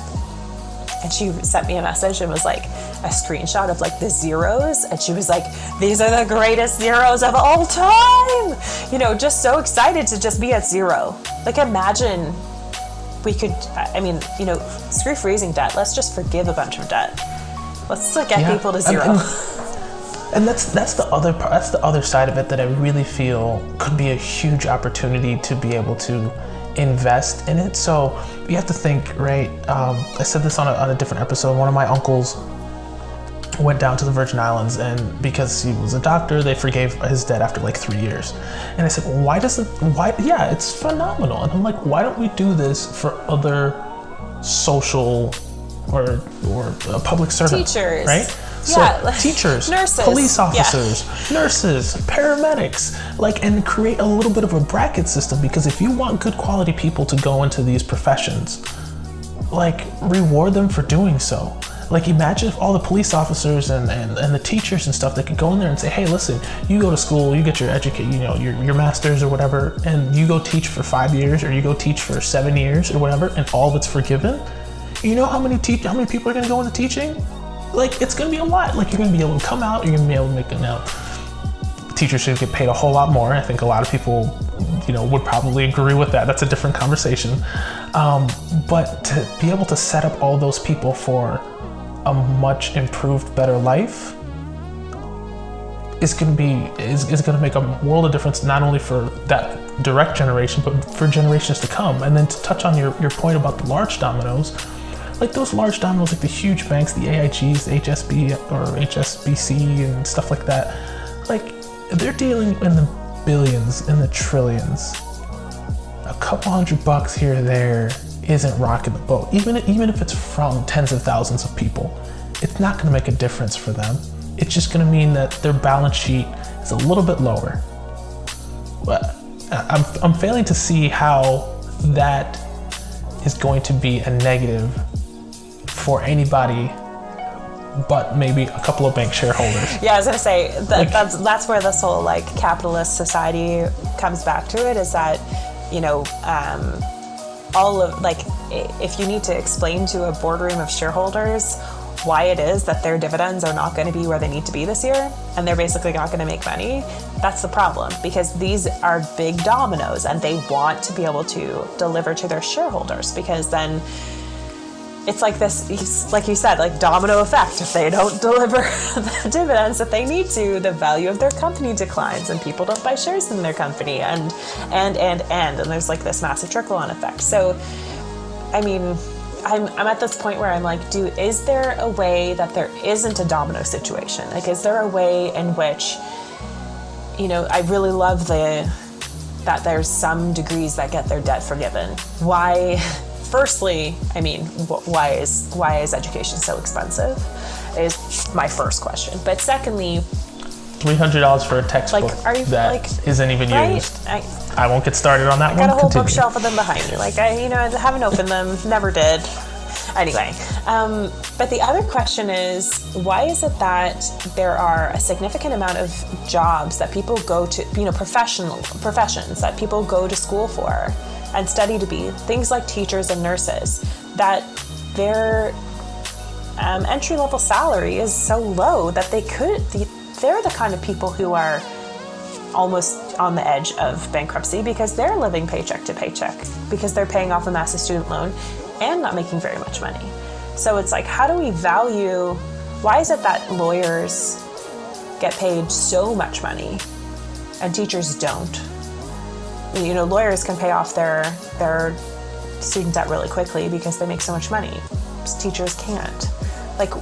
and she sent me a message and was like a screenshot of like the zeros and she was like these are the greatest zeros of all time you know just so excited to just be at zero like imagine we could i mean you know screw freezing debt let's just forgive a bunch of debt let's like, get Yeah. people to And- zero and- And that's that's the other part. That's the other side of it that I really feel could be a huge opportunity to be able to invest in it. So you have to think, right? Um, I said this on a, on a different episode. One of my uncles went down to the Virgin Islands, and because he was a doctor, they forgave his debt after like three years. And I said, why does it? Why? Yeah, it's phenomenal. And I'm like, why don't we do this for other social or or uh, public servants? Teachers. right? Yeah, So like, teachers, nurses, police yeah. officers, nurses, paramedics, like, and create a little bit of a bracket system because if you want good quality people to go into these professions, like, reward them for doing so. Like, imagine if all the police officers and, and, and the teachers and stuff that could go in there and say, hey, listen, you go to school, you get your educate, you know, your, your master's or whatever, and you go teach for five years or you go teach for seven years or whatever, and all of it's forgiven. You know how many te- how many people are going to go into teaching? Like, it's to be a lot. Like, you're to be able to come out, you're to be able to make it now teachers should get paid a whole lot more. I think a lot of people, you know, would probably agree with that. That's a different conversation. Um, but to be able to set up all those people for a much improved, better life is going to be is, is going to make a world of difference not only for that direct generation but for generations to come and then to touch on your, your point about the large dominoes like those large dominoes like the huge banks the aigs hsb or hsbc and stuff like that like they're dealing in the billions in the trillions. A couple hundred bucks here or there isn't rocking the boat. Even even if it's from tens of thousands of people it's not going to make a difference for them. It's just going to mean that their balance sheet is a little bit lower. But uh, I'm, I'm failing to see how that is going to be a negative for anybody but maybe a couple of bank shareholders Yeah, I was gonna say that, Like- that's that's where this whole like capitalist society comes back to it. Is that you know um, all of like if you need to explain to a boardroom of shareholders why it is that their dividends are not going to be where they need to be this year and they're basically not going to make money that's the problem because these are big dominoes and they want to be able to deliver to their shareholders because then it's like this like you said like domino effect if they don't deliver the dividends that they need to the value of their company declines and people don't buy shares in their company and and and and and there's like this massive trickle on effect so i mean I'm, I'm at this point where I'm like, do is there a way that there isn't a domino situation? Like, is there a way in which, you know, I really love the that there's some degrees that get their debt forgiven. Why? Firstly, I mean, wh- why is why is education so expensive? Is my first question. But secondly, $300 for a textbook Like, are you- that like, not even right? used I, I won't get started on that one. got a whole Continue. bookshelf of them behind me. Like I, you know, I haven't opened them, never did. Anyway, um, but the other question is, why is it that there are a significant amount of jobs that people go to, you know, professional professions that people go to school for and study to be things like teachers and nurses that they're um, entry level salary is so low that they could, they're the kind of people who are almost on the edge of bankruptcy because they're living paycheck to paycheck because they're paying off a massive student loan and not making very much money. So it's like, how do we value? Why is it that lawyers get paid so much money and teachers don't? You know, lawyers can pay off their their student debt really quickly because they make so much money. Teachers can't. Like,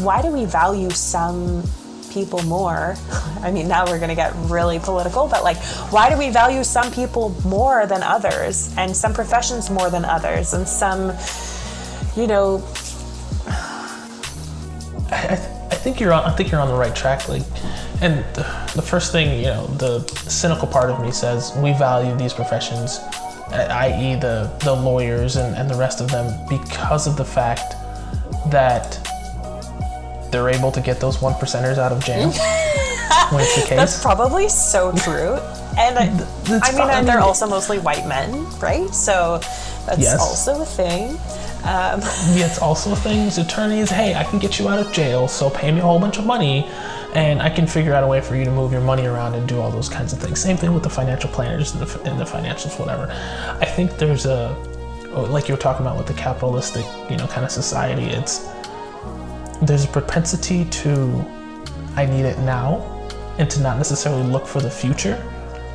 why do we value some people more? I mean, now we're going to get really political, but like, why do we value some people more than others and some professions more than others and some, you know, I, I think you're on. I think you're on the right track. Like, and the, first thing you know, the cynical part of me says we value these professions i.e., the, the lawyers and, and the rest of them, because of the fact that they're able to get those one percenters out of jail when it's the case. That's probably so true. And I, I mean, and they're also mostly white men, right? So that's yes. also a thing. Um, yeah, it's also a thing. As attorneys, hey, I can get you out of jail, so pay me a whole bunch of money and I can figure out a way for you to move your money around and do all those kinds of things. Same thing with the financial planners and the, and the financials, whatever. I think there's a, oh, like you were talking about with the capitalistic, you know, kind of society. It's there's a propensity to I need it now, and to not necessarily look for the future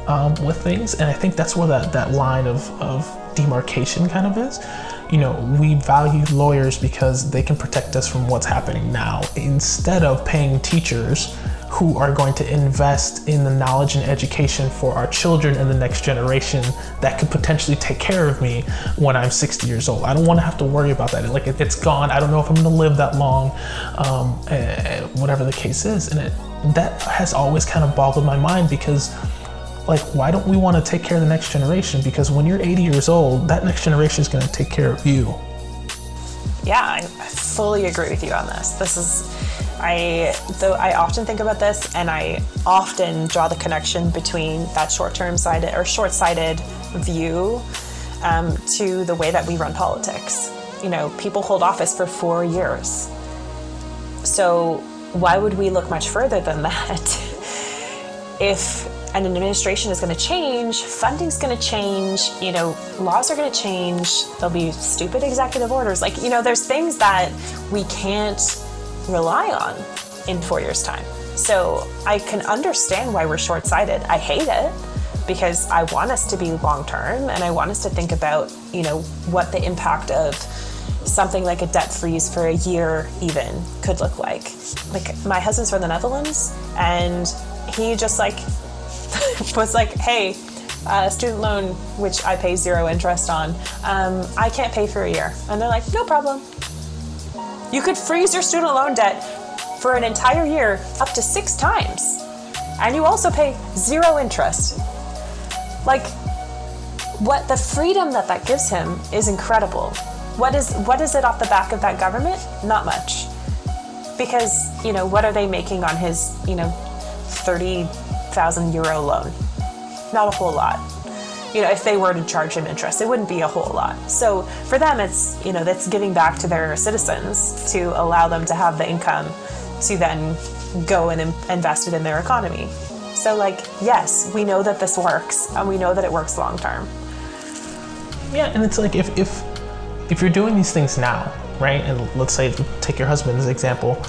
um, with things. And I think that's where that that line of of demarcation kind of is you know, we value lawyers because they can protect us from what's happening now instead of paying teachers who are going to invest in the knowledge and education for our children and the next generation that could potentially take care of me when I'm 60 years old. I don't want to have to worry about that. Like it's gone. I don't know if I'm going to live that long, um, whatever the case is. And it, that has always kind of boggled my mind because like why don't we want to take care of the next generation? Because when you're 80 years old that next generation is going to take care of you. Yeah i fully agree with you on this. This is i though i often think about this and i often draw the connection between that short-term sighted or short-sighted view um, to the way that we run politics. You know people hold office for four years. So why would we look much further than that if an administration is going to change, funding's going to change, you know, laws are going to change, there'll be stupid executive orders. Like, you know, there's things that we can't rely on in four years' time. So I can understand why we're short sighted. I hate it because I want us to be long term and I want us to think about, you know, what the impact of something like a debt freeze for a year even could look like. Like my husband's from the Netherlands and he just like was like, hey, uh, student loan, which I pay zero interest on, um, I can't pay for a year. And they're like, no problem. You could freeze your student loan debt for an entire year up to six times. And you also pay zero interest. Like, what the freedom that that gives him is incredible. What is what is it off the back of that government? Not much. Because, you know, what are they making on his, you know, 30 thousand euro loan. Not a whole lot. You know, if they were to charge him interest, it wouldn't be a whole lot. So for them, it's you know that's giving back to their citizens to allow them to have the income to then go and invest it in their economy. So like, yes, we know that this works, and we know that it works long term. Yeah, and it's like if if if you're doing these things now, right? And let's say take your husband as example.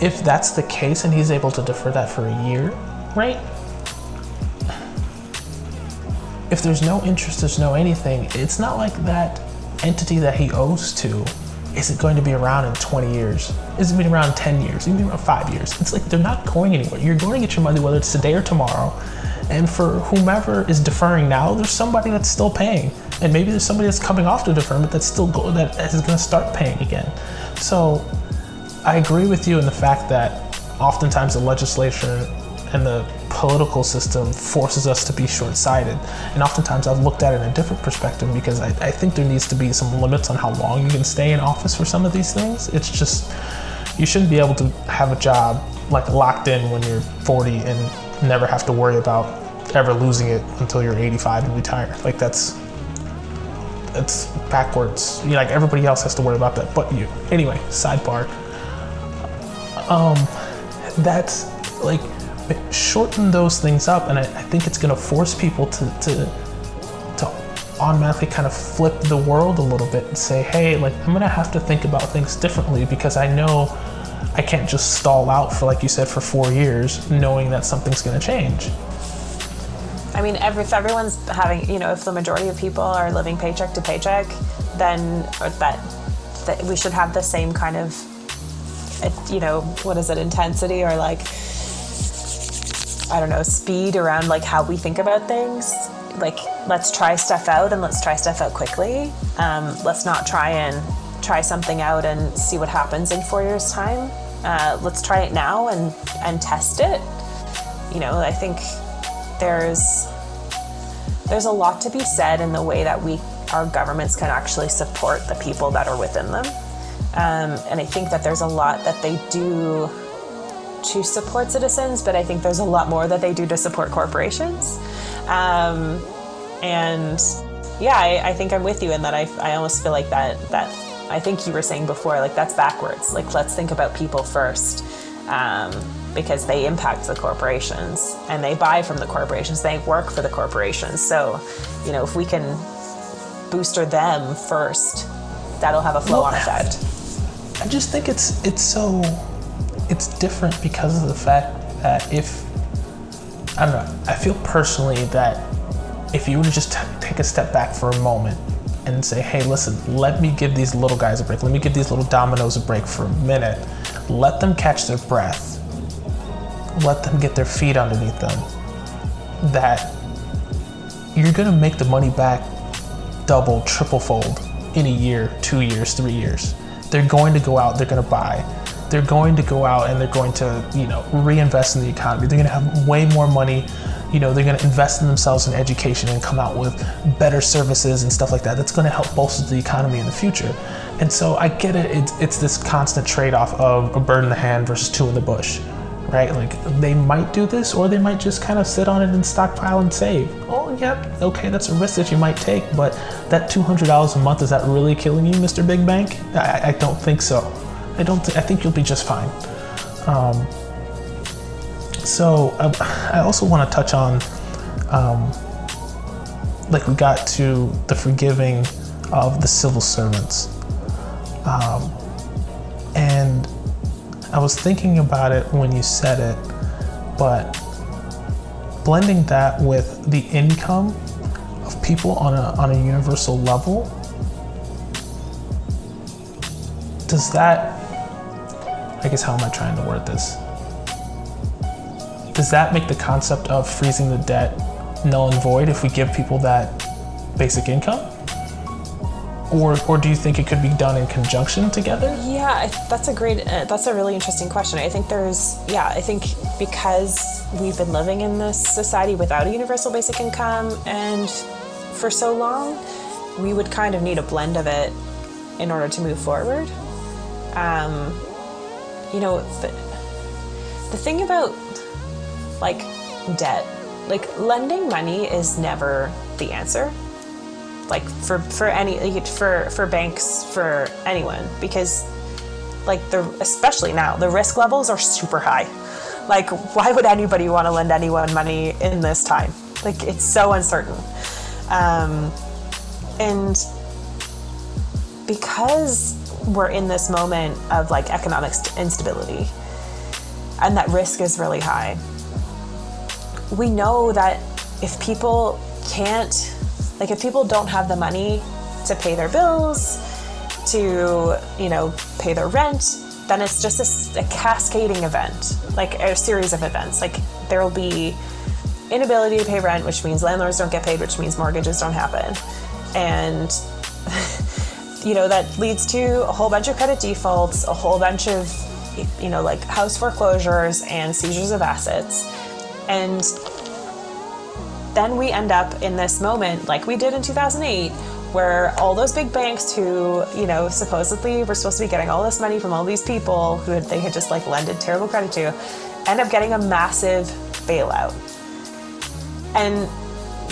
If that's the case and he's able to defer that for a year, right? if there's no interest, there's no anything, it's not like that entity that he owes to isn't going to be around in 20 years. Is it be around 10 years? Even around five years. It's like they're not going anywhere. You're going to get your money whether it's today or tomorrow. And for whomever is deferring now, there's somebody that's still paying, and maybe there's somebody that's coming off the deferment that's still go- that is going to start paying again. So, I agree with you in the fact that oftentimes the legislature and the political system forces us to be short-sighted. And oftentimes I've looked at it in a different perspective because I, I think there needs to be some limits on how long you can stay in office for some of these things. It's just you shouldn't be able to have a job like locked in when you're 40 and never have to worry about ever losing it until you're 85 and retire. Like that's it's backwards. You know, like everybody else has to worry about that, but you. Anyway, sidebar. Um, that's like shorten those things up, and I, I think it's going to force people to to to automatically kind of flip the world a little bit and say, hey, like I'm going to have to think about things differently because I know I can't just stall out for, like you said, for four years, knowing that something's going to change. I mean, if everyone's having, you know, if the majority of people are living paycheck to paycheck, then that, that we should have the same kind of, you know, what is it, intensity or like, I don't know, speed around like how we think about things. Like, let's try stuff out and let's try stuff out quickly. Um, let's not try and try something out and see what happens in four years' time. Uh, let's try it now and and test it. You know, I think there's there's a lot to be said in the way that we our governments can actually support the people that are within them. Um, and I think that there's a lot that they do to support citizens, but I think there's a lot more that they do to support corporations. Um, and yeah, I, I, think I'm with you in that I, I almost feel like that that I think you were saying before, like that's backwards. Like let's think about people first. Um, because they impact the corporations and they buy from the corporations, they work for the corporations. So, you know, if we can booster them first, that'll have a flow on effect. I just think it's it's so it's different because of the fact that if I don't know, I feel personally that if you were to just t- take a step back for a moment and say, hey, listen, let me give these little guys a break. Let me give these little dominoes a break for a minute. Let them catch their breath let them get their feet underneath them, that you're gonna make the money back double, triple fold in a year, two years, three years. They're going to go out, they're gonna buy. They're going to go out and they're going to, you know, reinvest in the economy. They're gonna have way more money. You know, they're gonna invest in themselves in education and come out with better services and stuff like that. That's gonna help bolster the economy in the future. And so I get it. It's, it's this constant trade-off of a bird in the hand versus two in the bush right? Like they might do this or they might just kind of sit on it and stockpile and save. Oh, yep, okay, that's a risk that you might take, but that $200 a month, is that really killing you, Mr. Big Bank? I, I don't think so. I don't, th- I think you'll be just fine. Um, so I, I, also want to touch on, um, like we got to the forgiving of the civil servants. Um, and I was thinking about it when you said it, but blending that with the income of people on a, on a universal level, does that, I guess, how am I trying to word this? Does that make the concept of freezing the debt null and void if we give people that basic income? or or do you think it could be done in conjunction together? Yeah, that's a great. Uh, that's a really interesting question. I think there's yeah. I think because we've been living in this society without a universal basic income and for so long, we would kind of need a blend of it in order to move forward. Um, you know, the, the thing about like debt, like lending money is never the answer. Like for for any for for banks for anyone because like the especially now the risk levels are super high. Like why would anybody want to lend anyone money in this time? Like it's so uncertain. Um, and because we're in this moment of like economic instability and that risk is really high we know that if people can't like if people don't have the money to pay their bills, to, you know, pay their rent, then it's just a, a cascading event, like a series of events. Like there will be inability to pay rent, which means landlords don't get paid, which means mortgages don't happen. And you know, that leads to a whole bunch of credit defaults, a whole bunch of you know, like house foreclosures and seizures of assets. And then we end up in this moment like we did in 2008 where all those big banks who, you know, supposedly were supposed to be getting all this money from all these people who they had just like lended terrible credit to, end up getting a massive bailout. And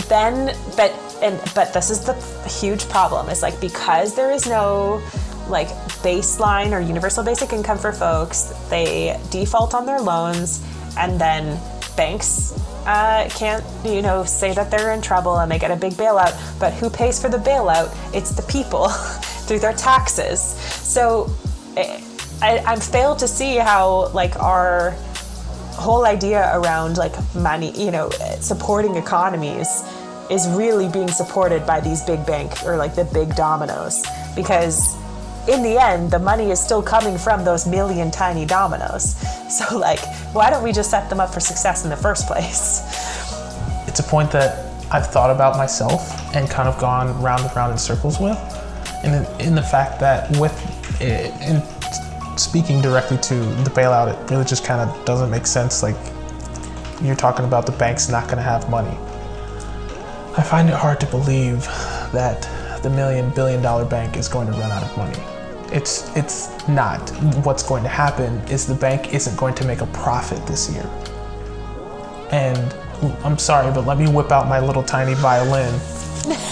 then, but and but this is the huge problem. Is like because there is no like baseline or universal basic income for folks, they default on their loans, and then banks uh, can't you know say that they're in trouble and they get a big bailout. But who pays for the bailout? It's the people through their taxes. So. Eh, I, I'm failed to see how like our whole idea around like money, you know, supporting economies is really being supported by these big bank or like the big dominoes because in the end the money is still coming from those million tiny dominoes so like why don't we just set them up for success in the first place? It's a point that i've thought about myself and kind of gone round and round in circles with. The, in the fact that with it, in speaking directly to the bailout it really just kind of doesn't make sense. Like you're talking about the banks not going to have money. I find it hard to believe that the million billion dollar bank is going to run out of money. It's it's not. What's going to happen is the bank isn't going to make a profit this year. And I'm sorry, but let me whip out my little tiny violin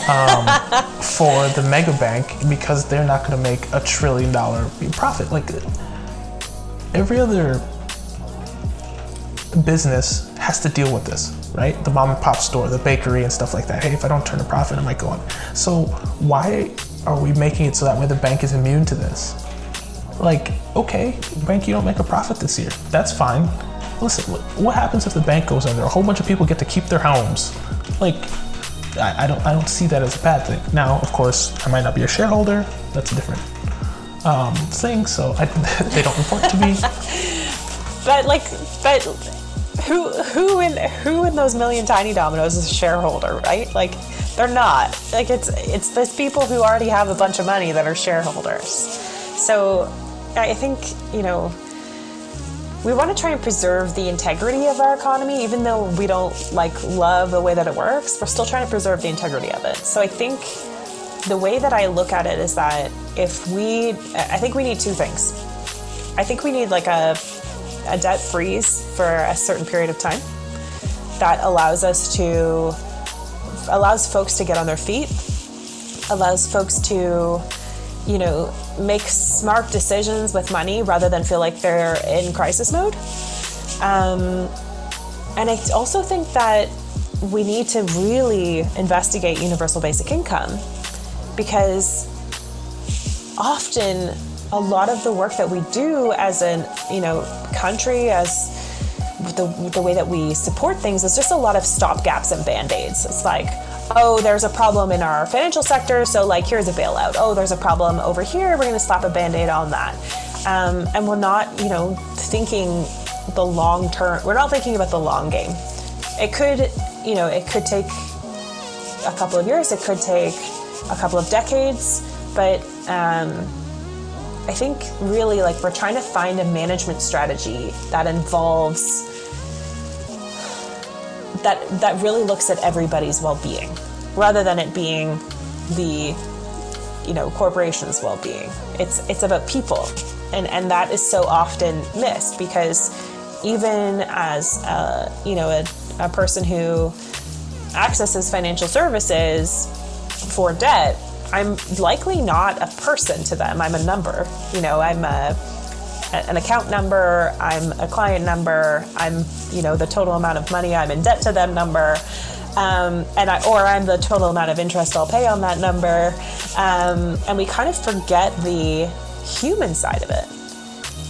um, for the mega bank because they're not going to make a trillion dollar profit. Like every other business has to deal with this right? The mom and pop store, the bakery, and stuff like that. Hey, if I don't turn a profit, I might go on. So why are we making it so that way the bank is immune to this? Like, okay, bank, you don't make a profit this year. That's fine. Listen, what happens if the bank goes under? A whole bunch of people get to keep their homes. Like, I, I don't, I don't see that as a bad thing. Now, of course, I might not be a shareholder. That's a different um, thing. So I, they don't report to me. but like, but who who in who in those million tiny dominoes is a shareholder, right? Like they're not. Like it's it's those people who already have a bunch of money that are shareholders. So I think, you know, we want to try and preserve the integrity of our economy even though we don't like love the way that it works we're still trying to preserve the integrity of it so i think the way that i look at it is that if we i think we need two things i think we need like a a debt freeze for a certain period of time that allows us to allows folks to get on their feet allows folks to you know make smart decisions with money rather than feel like they're in crisis mode. Um, and i also think that we need to really investigate universal basic income because often a lot of the work that we do as a you know country as the, the way that we support things is just a lot of stop gaps and band-aids. It's like oh there's a problem in our financial sector so like here's a bailout. Oh there's a problem over here we're going to slap a band-aid on that. Um, and we're not you know thinking the long term we're not thinking about the long game. It could you know it could take a couple of years it could take a couple of decades but um, I think really like we're trying to find a management strategy that involves that that really looks at everybody's well-being rather than it being the you know corporation's well-being. It's it's about people. And and that is so often missed because even as a, you know a, a person who accesses financial services for debt I'm likely not a person to them. I'm a number. You know, I'm a an account number, I'm a client number, I'm, you know, the total amount of money I'm in debt to them number. Um, and I, or I'm the total amount of interest I'll pay on that number. Um, and we kind of forget the human side of it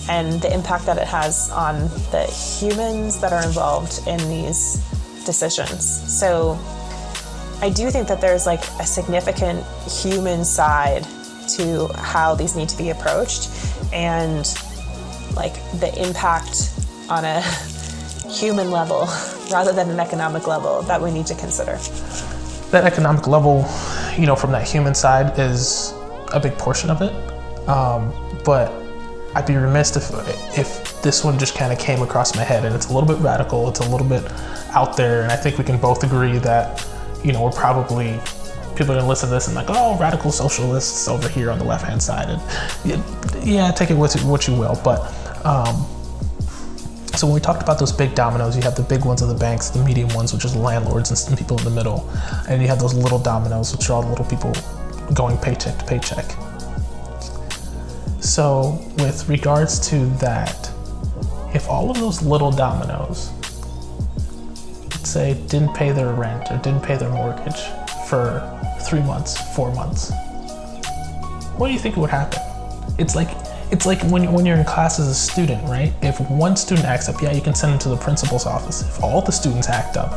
and the impact that it has on the humans that are involved in these decisions. So I do think that there's like a significant human side to how these need to be approached and like the impact on a human level rather than an economic level that we need to consider. That economic level, you know, from that human side is a big portion of it. Um, but I'd be remiss if if this one just kind of came across my head and it's a little bit radical, it's a little bit out there, and I think we can both agree that you know, we're probably people are gonna listen to this and like, oh, radical socialists over here on the left hand side, and yeah, take it with what you will. But um, so when we talked about those big dominoes, you have the big ones of the banks, the medium ones, which is landlords and some people in the middle, and you have those little dominoes, which are all the little people going paycheck to paycheck. So, with regards to that, if all of those little dominoes, let's say, didn't pay their rent or didn't pay their mortgage for three months, four months, what do you think would happen? It's like it's like when, when you're in class as a student, right? If one student acts up, yeah, you can send them to the principal's office. If all the students act up,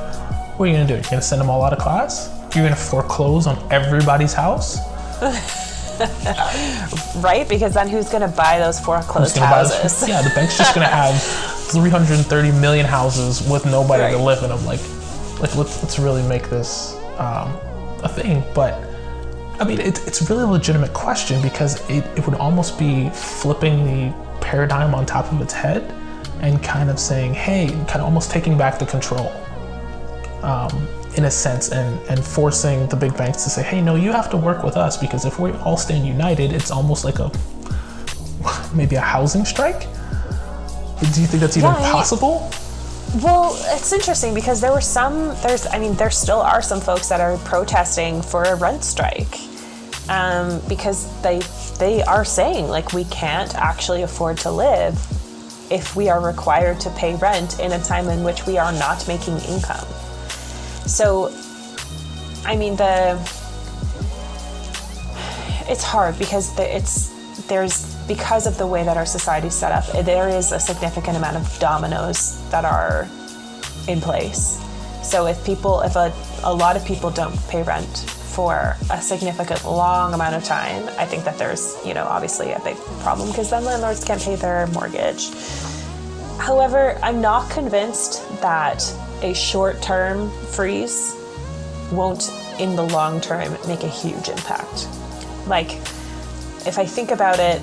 what are you gonna do? You're gonna send them all out of class? You're gonna foreclose on everybody's house? right? Because then who's going to buy those foreclosed houses? yeah, the bank's just going to have 330 million houses with nobody right. to live in them. Like, like let's, let's really make this um, a thing. But I mean, it, it's really a legitimate question because it, it would almost be flipping the paradigm on top of its head and kind of saying, hey, kind of almost taking back the control. Um, in a sense and, and forcing the big banks to say, hey, no, you have to work with us because if we all stand united, it's almost like a maybe a housing strike. Do you think that's even yeah, possible? Well, it's interesting because there were some, there's, I mean, there still are some folks that are protesting for a rent strike um, because they, they are saying like we can't actually afford to live if we are required to pay rent in a time in which we are not making income. So, I mean, the it's hard because the, it's there's because of the way that our society is set up, there is a significant amount of dominoes that are in place. So if people, if a, a lot of people don't pay rent for a significant long amount of time, I think that there's, you know, obviously a big problem because then landlords can't pay their mortgage. However, I'm not convinced that a short term freeze won't, in the long term, make a huge impact. Like, if I think about it,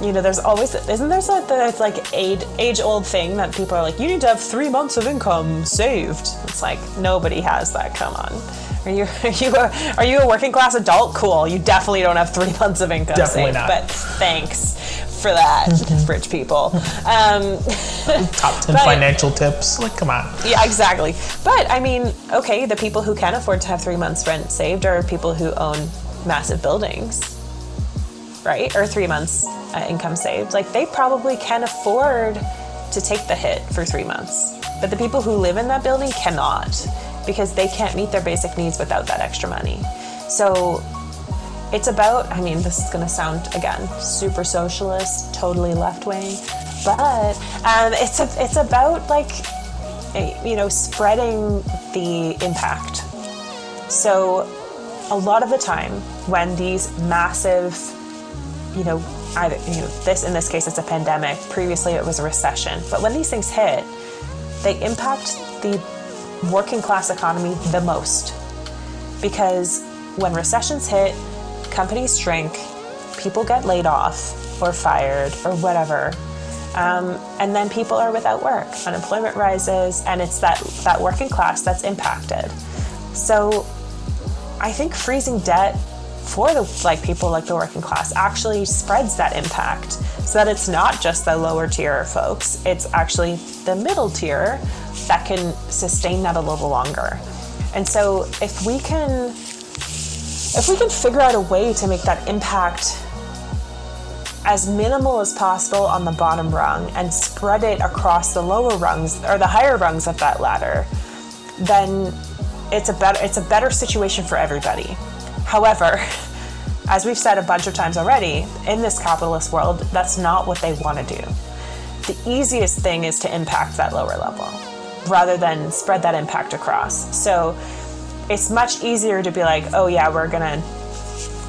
you know, there's always isn't there that it's like age age old thing that people are like, you need to have three months of income saved. It's like nobody has that. Come on, are you are you a, are you a working class adult? Cool, you definitely don't have three months of income definitely saved. Not. But thanks for that, mm-hmm. rich people. Um, Top 10 but, financial tips. Like, come on. Yeah, exactly. But I mean, okay, the people who can afford to have three months' rent saved are people who own massive buildings, right? Or three months' uh, income saved. Like, they probably can afford to take the hit for three months. But the people who live in that building cannot because they can't meet their basic needs without that extra money. So it's about, I mean, this is going to sound again super socialist, totally left wing, but um, it's a, it's about like you know spreading the impact. So a lot of the time when these massive, you know, either you know this in this case it's a pandemic. Previously it was a recession, but when these things hit, they impact the working class economy the most because when recessions hit companies shrink, people get laid off or fired or whatever. Um, and then people are without work, unemployment rises, and it's that, that working class that's impacted. So I think freezing debt for the like people like the working class actually spreads that impact so that it's not just the lower tier folks it's actually the middle tier that can sustain that a little longer and so if we can if we can figure out a way to make that impact as minimal as possible on the bottom rung and spread it across the lower rungs or the higher rungs of that ladder, then it's a better it's a better situation for everybody. However, as we've said a bunch of times already, in this capitalist world, that's not what they want to do. The easiest thing is to impact that lower level rather than spread that impact across. So it's much easier to be like, oh yeah, we're gonna,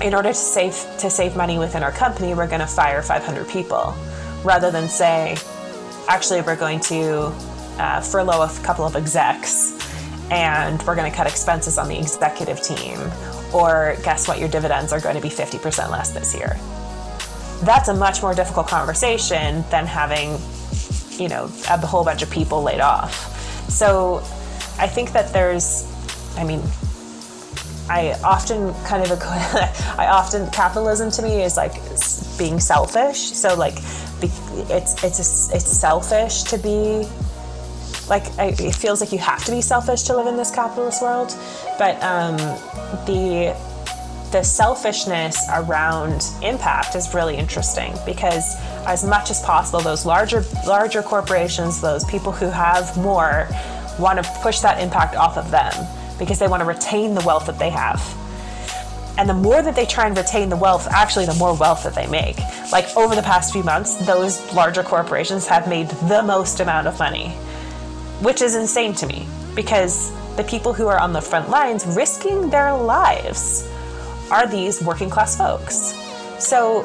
in order to save to save money within our company, we're gonna fire 500 people, rather than say, actually, we're going to uh, furlough a couple of execs, and we're gonna cut expenses on the executive team, or guess what, your dividends are going to be 50% less this year. That's a much more difficult conversation than having, you know, a whole bunch of people laid off. So I think that there's I mean, I often kind of I often capitalism to me is like being selfish. So like it's it's it's selfish to be like it feels like you have to be selfish to live in this capitalist world but um, the the selfishness around impact is really interesting because as much as possible those larger larger corporations those people who have more want to push that impact off of them because they want to retain the wealth that they have and the more that they try and retain the wealth, actually, the more wealth that they make. Like over the past few months, those larger corporations have made the most amount of money, which is insane to me because the people who are on the front lines risking their lives are these working class folks. So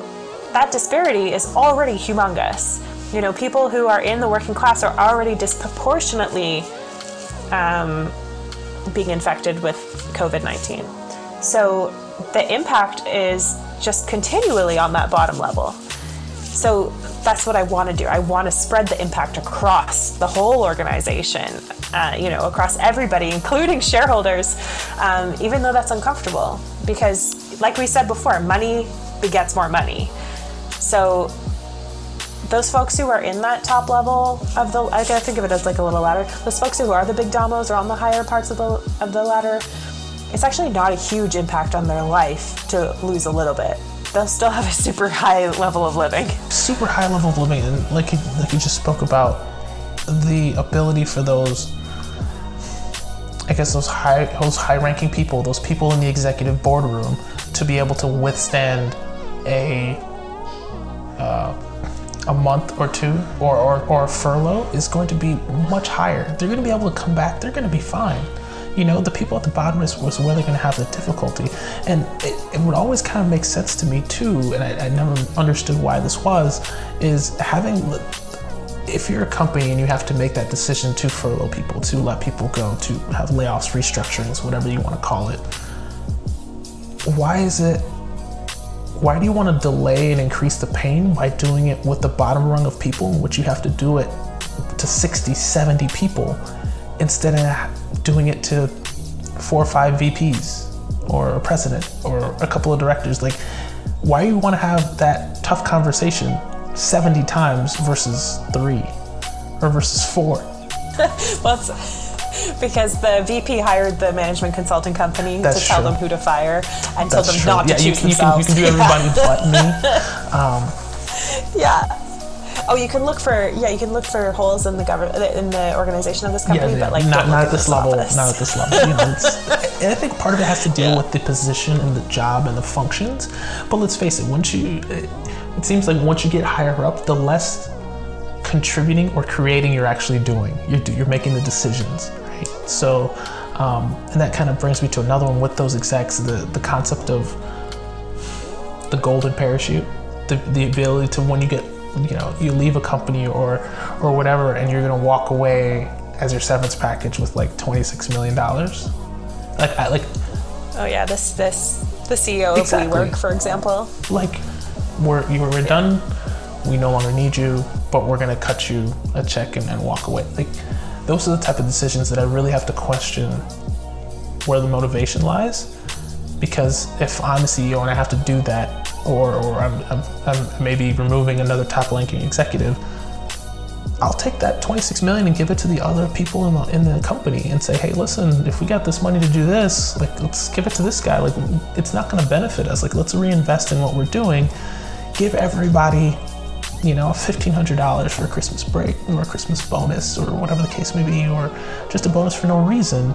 that disparity is already humongous. You know, people who are in the working class are already disproportionately um, being infected with COVID 19. So the impact is just continually on that bottom level. So that's what I want to do. I want to spread the impact across the whole organization, uh, you know, across everybody, including shareholders, um, even though that's uncomfortable. Because, like we said before, money begets more money. So those folks who are in that top level of the, I gotta think of it as like a little ladder. Those folks who are the big domos or on the higher parts of the of the ladder it's actually not a huge impact on their life to lose a little bit. They'll still have a super high level of living. Super high level of living, and like you, like you just spoke about, the ability for those, I guess those high those high ranking people, those people in the executive boardroom, to be able to withstand a uh, a month or two or, or, or a furlough is going to be much higher. They're going to be able to come back. They're going to be fine you know, the people at the bottom is, was where they're going to have the difficulty. And it, it, would always kind of make sense to me too, and I, I never understood why this was, is having, if you're a company and you have to make that decision to furlough people, to let people go, to have layoffs, restructurings, whatever you want to call it, why is it why do you want to delay and increase the pain by doing it with the bottom rung of people which you have to do it to 60 70 people instead of doing it to four or five VPs or a president or a couple of directors. Like, why do you want to have that tough conversation 70 times versus three or versus four? well, because the VP hired the management consulting company That's to tell true. them who to fire and That's told them true. not yeah, to choose you, themselves. You can, you can do everybody but me. Um, yeah. Oh, you can look for yeah, you can look for holes in the government in the organization of this company, yeah, yeah. but like not, not at this, level, office. not at this level. You know, and I think part of it has to deal yeah. with the position and the job and the functions. But let's face it, once you, it, it seems like once you get higher up, the less contributing or creating you're actually doing. You're you're making the decisions, right? So. Um, and that kind of brings me to another one with those execs the, the concept of the golden parachute the, the ability to when you get you know you leave a company or or whatever and you're gonna walk away as your severance package with like 26 million dollars? Like I, like oh yeah this this the ceo exactly. of WeWork for example. Like we're you were done. We no longer need you but we're gonna cut you a check and, and walk away. Like those are the type of decisions that i really have to question where the motivation lies because if i'm a ceo and i have to do that or, or I'm, I'm, I'm maybe removing another top ranking executive, I'll take that 26 million and give it to the other people in the, in the company and say, hey, listen, if we got this money to do this, like let's give it to this guy. Like it's not going to benefit us. Like let's reinvest in what we're doing. Give everybody, you know, $1,500 for a Christmas break or a Christmas bonus or whatever the case may be, or just a bonus for no reason.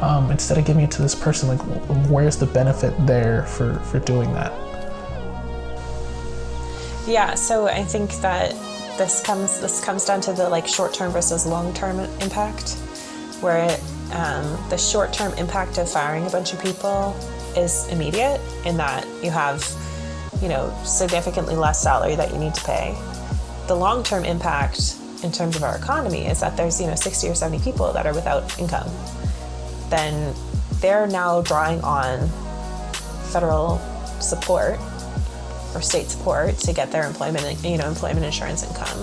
Um, instead of giving it to this person, like where's the benefit there for, for doing that? Yeah, so I think that this comes this comes down to the like short term versus long term impact, where it, um, the short term impact of firing a bunch of people is immediate in that you have, you know, significantly less salary that you need to pay. The long term impact in terms of our economy is that there's you know 60 or 70 people that are without income. Then they're now drawing on federal support or state support to get their employment, you know, employment insurance income.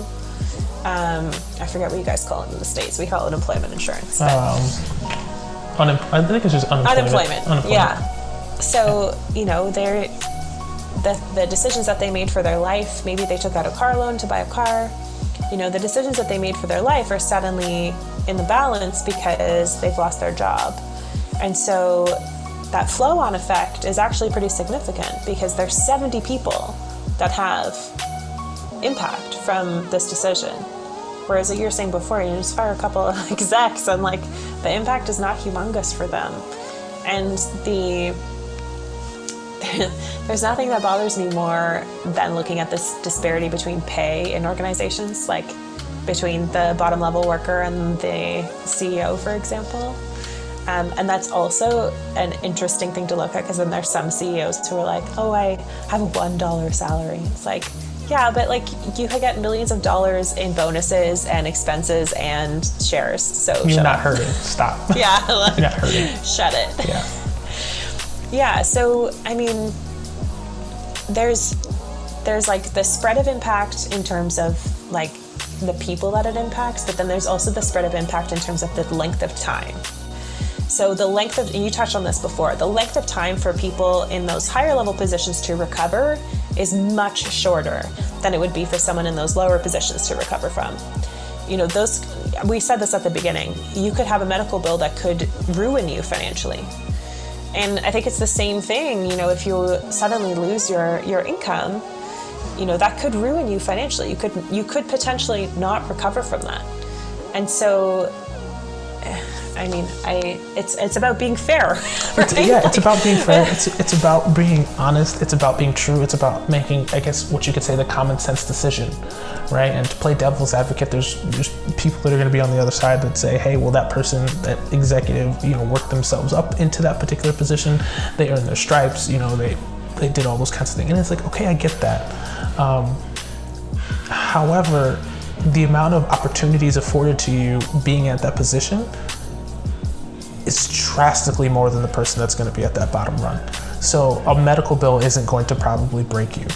Um, I forget what you guys call it in the states. We call it employment insurance. Um, unem- I think it's just unemployment. unemployment. unemployment. Yeah. So you know they're the, the decisions that they made for their life, maybe they took out a car loan to buy a car, you know, the decisions that they made for their life are suddenly in the balance because they've lost their job. And so that flow on effect is actually pretty significant because there's 70 people that have impact from this decision. Whereas like you were saying before, you just fire a couple of execs and like the impact is not humongous for them. And the there's nothing that bothers me more than looking at this disparity between pay in organizations, like between the bottom level worker and the CEO, for example. Um, and that's also an interesting thing to look at because then there's some CEOs who are like, oh, I have a $1 salary. It's like, yeah, but like you could get millions of dollars in bonuses and expenses and shares. So You're not up. hurting. Stop. Yeah, like, not hurting. shut it. Yeah. Yeah, so I mean, there's there's like the spread of impact in terms of like the people that it impacts, but then there's also the spread of impact in terms of the length of time. So the length of and you touched on this before, the length of time for people in those higher level positions to recover is much shorter than it would be for someone in those lower positions to recover from. You know, those we said this at the beginning. You could have a medical bill that could ruin you financially. And I think it's the same thing, you know, if you suddenly lose your, your income, you know, that could ruin you financially. You could you could potentially not recover from that. And so eh, I mean, I it's it's about being fair. Right? It's, yeah, it's about being fair. It's, it's about being honest. It's about being true. It's about making, I guess, what you could say, the common sense decision, right? And to play devil's advocate, there's there's people that are going to be on the other side that say, hey, well, that person, that executive, you know, worked themselves up into that particular position. They earned their stripes. You know, they they did all those kinds of things, and it's like, okay, I get that. Um, however, the amount of opportunities afforded to you being at that position is drastically more than the person that's going to be at that bottom run. So a medical bill isn't going to probably break you.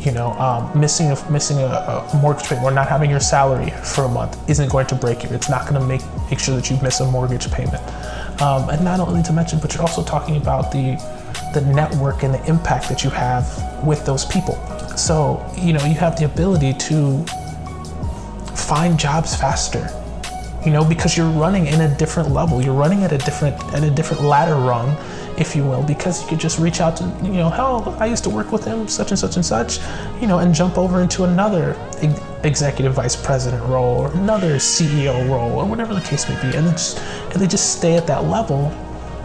You know, um, missing a, missing a, a mortgage payment or not having your salary for a month isn't going to break you. It's not going to make make sure that you miss a mortgage payment. Um, and not only to mention, but you're also talking about the the network and the impact that you have with those people. So you know, you have the ability to find jobs faster you know because you're running in a different level you're running at a different at a different ladder rung if you will because you could just reach out to you know hell i used to work with him such and such and such you know and jump over into another executive vice president role or another ceo role or whatever the case may be and, just, and they just stay at that level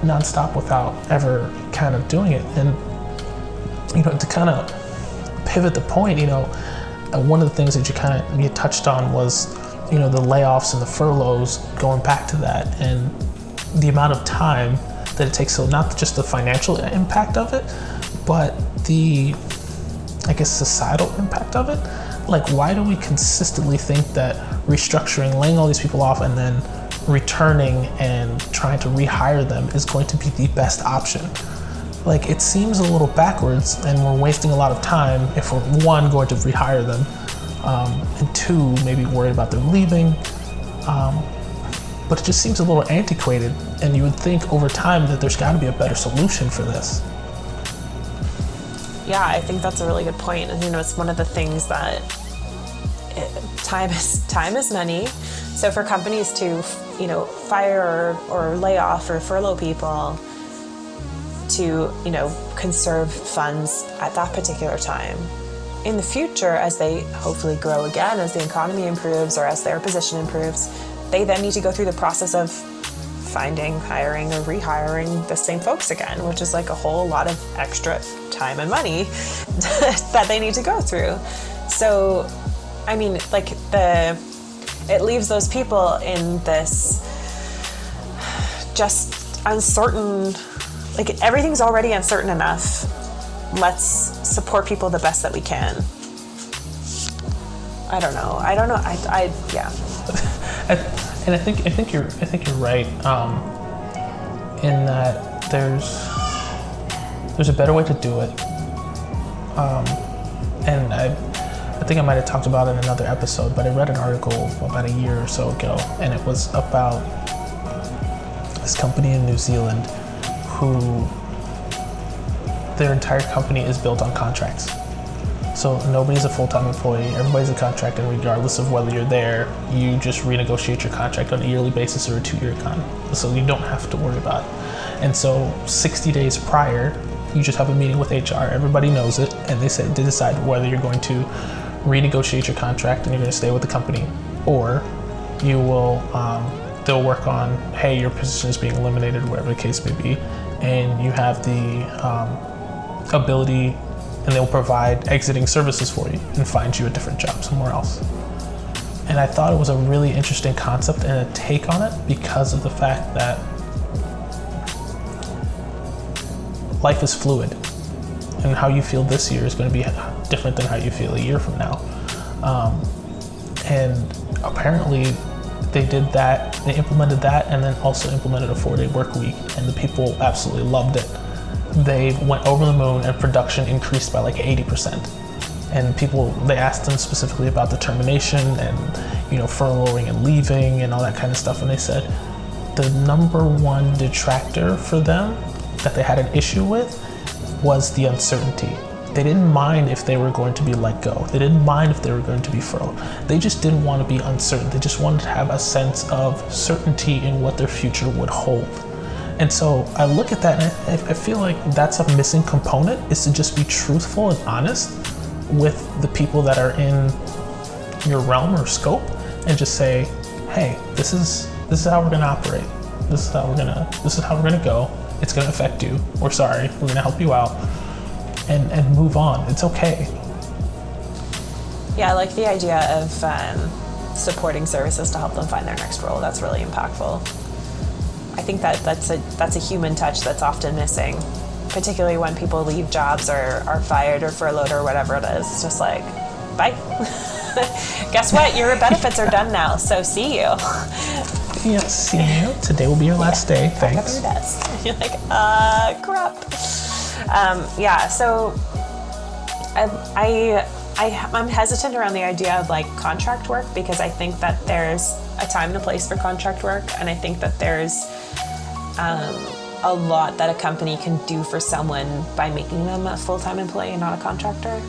nonstop without ever kind of doing it and you know to kind of pivot the point, you know, uh, one of the things that you kind of you touched on was, you know, the layoffs and the furloughs. Going back to that, and the amount of time that it takes. So not just the financial impact of it, but the, I guess, societal impact of it. Like, why do we consistently think that restructuring, laying all these people off, and then returning and trying to rehire them is going to be the best option? like it seems a little backwards and we're wasting a lot of time if we're one going to rehire them um, and two maybe worried about them leaving um, but it just seems a little antiquated and you would think over time that there's got to be a better solution for this Yeah, I think that's a really good point. And you know, it's one of the things that it, time is time is money. So for companies to, you know, fire or, or lay off or furlough people to, you know, conserve funds at that particular time. In the future, as they hopefully grow again, as the economy improves or as their position improves, they then need to go through the process of finding, hiring, or rehiring the same folks again, which is like a whole lot of extra time and money that they need to go through. So, I mean, like the, it leaves those people in this just uncertain, like everything's already uncertain enough. Let's support people the best that we can. I don't know. I don't know. I, I yeah. I, and I think I think you're I think you're right um, in that there's there's a better way to do it, um, and I I think I might have talked about it in another episode, but I read an article about a year or so ago, and it was about this company in New Zealand who their entire company is built on contracts. So nobody's a full-time employee. Everybody's a contract, and regardless of whether you're there, you just renegotiate your contract on a yearly basis or a two-year con. So you don't have to worry about it. And so 60 days prior, you just have a meeting with HR. Everybody knows it, and they say they decide whether you're going to renegotiate your contract and you're going to stay with the company, or you will. Um, they'll work on, hey, your position is being eliminated, whatever the case may be, and you have the um, ability and they'll provide exiting services for you and find you a different job somewhere else. And I thought it was a really interesting concept and a take on it because of the fact that life is fluid and how you feel this year is going to be different than how you feel a year from now. Um, and apparently, they did that, they implemented that, and then also implemented a four day work week, and the people absolutely loved it they went over the moon and production increased by like 80%. And people, they asked them specifically about the termination and, you know, furloughing and leaving and all that kind of stuff. And they said the number one detractor for them that they had an issue with was the uncertainty. They didn't mind if they were going to be let go. They didn't mind if they were going to be furloughed. They just didn't want to be uncertain. They just wanted to have a sense of certainty in what their future would hold. And so I look at that and I, feel like that's a missing component is to just be truthful and honest with the people that are in your realm or scope and just say, hey, this is this is how we're gonna operate. This is how we're gonna this is how we're gonna go. It's gonna affect you. We're sorry. We're gonna help you out. And and move on. It's okay. Yeah, I like the idea of um, supporting services to help them find their next role. That's really impactful. I think that that's a that's a human touch that's often missing, particularly when people leave jobs or are fired or furloughed or whatever it is. It's just like, bye. Guess what? Your benefits are done now, so see you. Yeah, see you. Today will be your last day. Thanks. Your desk. You're like, uh, crap. Um, yeah. So, I, I I, I'm hesitant around the idea of like contract work because I think that there's a time and a place for contract work, and I think that there's um, a lot that a company can do for someone by making them a full time employee and not a contractor.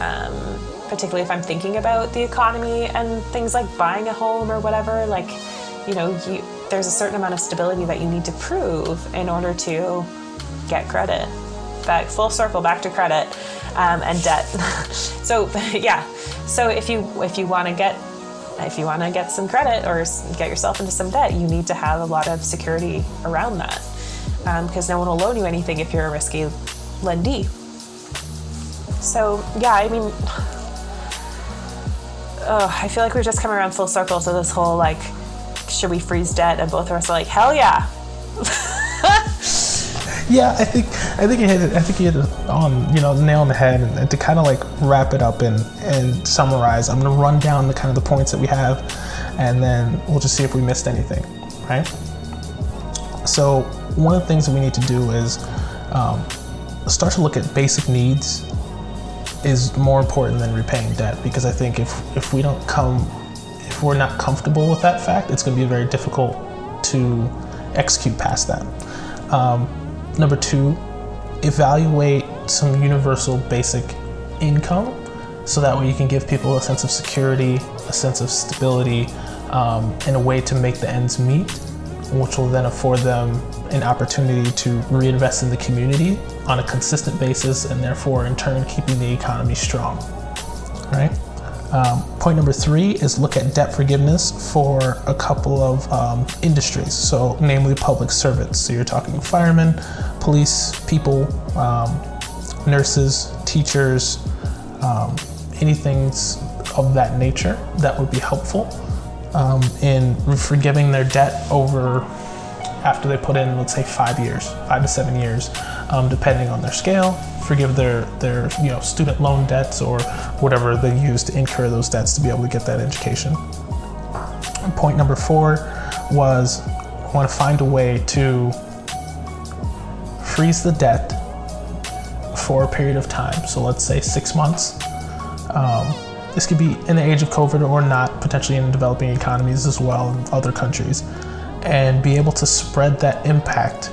Um, particularly if I'm thinking about the economy and things like buying a home or whatever, like, you know, you, there's a certain amount of stability that you need to prove in order to get credit. Back full circle back to credit um, and debt. so yeah, so if you if you want to get if you want to get some credit or get yourself into some debt, you need to have a lot of security around that because um, no one will loan you anything if you're a risky lendee. So, yeah, I mean, oh, I feel like we've just come around full circle to this whole like, should we freeze debt? And both of us are like, hell yeah. yeah, I think I think you hit it. I think you hit it on you know nail on the head. And, and to kind of like wrap it up and and summarize, I'm gonna run down the kind of the points that we have, and then we'll just see if we missed anything, right? So one of the things that we need to do is um, start to look at basic needs is more important than repaying debt because I think if if we don't come we're not comfortable with that fact, it's going to be very difficult to execute past that. Um, Number two, evaluate some universal basic income so that way you can give people a sense of security, a sense of stability, um, and a way to make the ends meet, which will then afford them an opportunity to reinvest in the community on a consistent basis and therefore in turn keeping the economy strong. Right? Um, point number three is look at debt forgiveness for a couple of um, industries, so namely public servants. So you're talking firemen, police, people, um, nurses, teachers, um, anything of that nature that would be helpful um, in forgiving their debt over after they put in, let's say, five years, five to seven years, um, depending on their scale forgive their their you know student loan debts or whatever they use to incur those debts to be able to get that education. Point number four was I want to find a way to freeze the debt for a period of time. So let's say six months. Um, this could be in the age of COVID or not, potentially in developing economies as well in other countries, and be able to spread that impact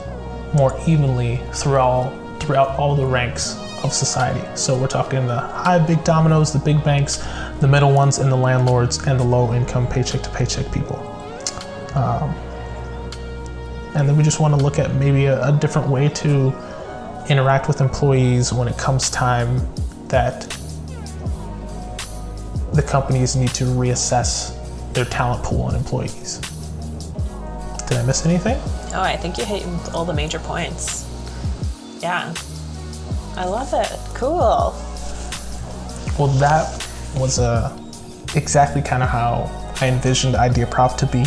more evenly throughout throughout all the ranks of society. So we're talking the high big dominoes, the big banks, the middle ones, and the landlords, and the low income paycheck to paycheck people. Um, and then we just want to look at maybe a, a different way to interact with employees when it comes time that the companies need to reassess their talent pool and employees. Did I miss anything? Oh, I think you hit all the major points. Yeah. I love it. Cool. Well, that was uh, exactly kind of how I envisioned Idea Prov to be.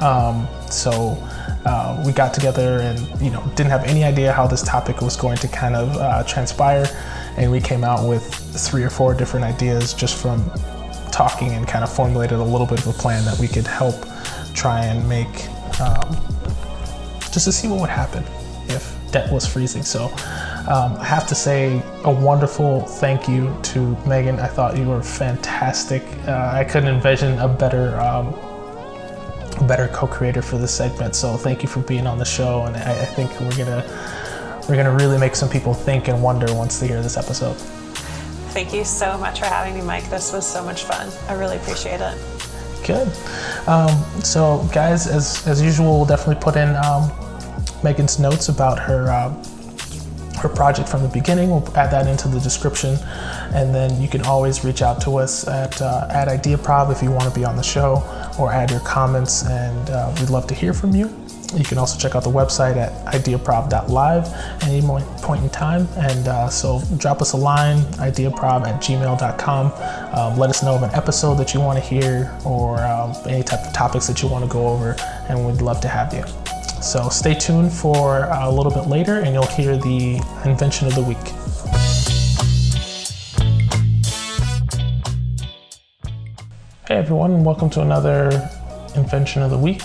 Um, so uh, we got together and you know didn't have any idea how this topic was going to kind of uh, transpire, and we came out with three or four different ideas just from talking and kind of formulated a little bit of a plan that we could help try and make um, just to see what would happen if debt was freezing. So um, I have to say a wonderful thank you to Megan. I thought you were fantastic. Uh, I couldn't envision a better. Um, better co-creator for this segment so thank you for being on the show and I, I think we're gonna we're gonna really make some people think and wonder once they hear this episode Thank you so much for having me, Mike. This was so much fun. I really appreciate it. Good. Um, so, guys, as, as usual, we'll definitely put in um, Megan's notes about her uh, her project from the beginning. We'll add that into the description, and then you can always reach out to us at uh, at IdeaProv if you want to be on the show, or add your comments, and uh, we'd love to hear from you. You can also check out the website at ideaprov.live at any point in time. And uh, so drop us a line, ideaprov at gmail.com. Um, let us know of an episode that you want to hear or um, any type of topics that you want to go over, and we'd love to have you. So stay tuned for a little bit later, and you'll hear the invention of the week. Hey everyone, welcome to another invention of the week.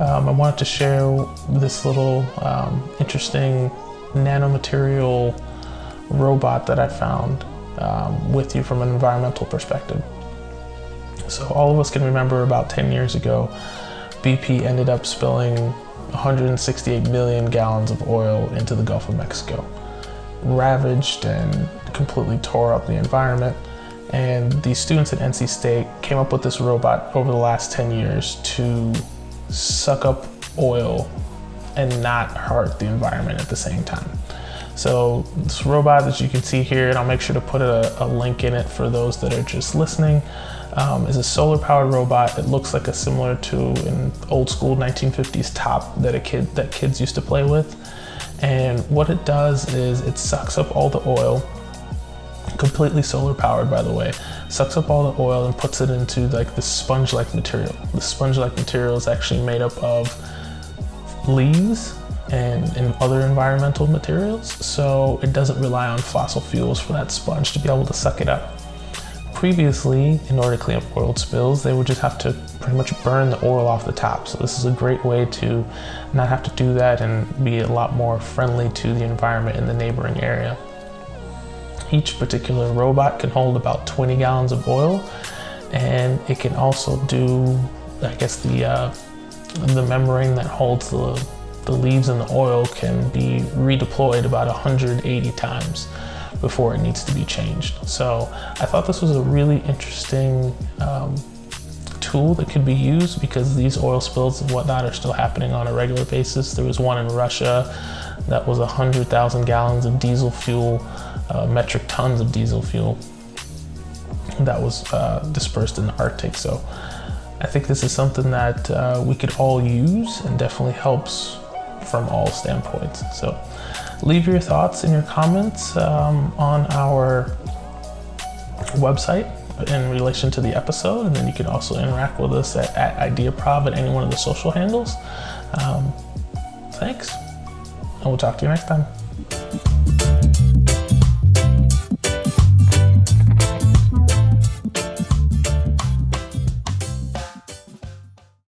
Um, I wanted to share this little um, interesting nanomaterial robot that I found um, with you from an environmental perspective. So, all of us can remember about 10 years ago, BP ended up spilling 168 million gallons of oil into the Gulf of Mexico, ravaged and completely tore up the environment. And the students at NC State came up with this robot over the last 10 years to suck up oil and not hurt the environment at the same time. So this robot that you can see here, and I'll make sure to put a, a link in it for those that are just listening, um, is a solar powered robot. It looks like a similar to an old school 1950s top that a kid that kids used to play with. And what it does is it sucks up all the oil completely solar powered by the way sucks up all the oil and puts it into like the sponge like material. The sponge like material is actually made up of leaves and, and other environmental materials so it doesn't rely on fossil fuels for that sponge to be able to suck it up. Previously in order to clean up oil spills they would just have to pretty much burn the oil off the top. So this is a great way to not have to do that and be a lot more friendly to the environment in the neighboring area each particular robot can hold about 20 gallons of oil, and it can also do, I guess, the uh, the membrane that holds the the leaves and the oil can be redeployed about 180 times before it needs to be changed. So I thought this was a really interesting um, tool that could be used because these oil spills and whatnot are still happening on a regular basis. There was one in Russia that was 100,000 gallons of diesel fuel uh, metric tons of diesel fuel that was uh, dispersed in the Arctic. So I think this is something that uh, we could all use and definitely helps from all standpoints. So leave your thoughts and your comments um, on our website in relation to the episode, and then you can also interact with us at, at IdeaProv at any one of the social handles. Um, thanks, and we'll talk to you next time.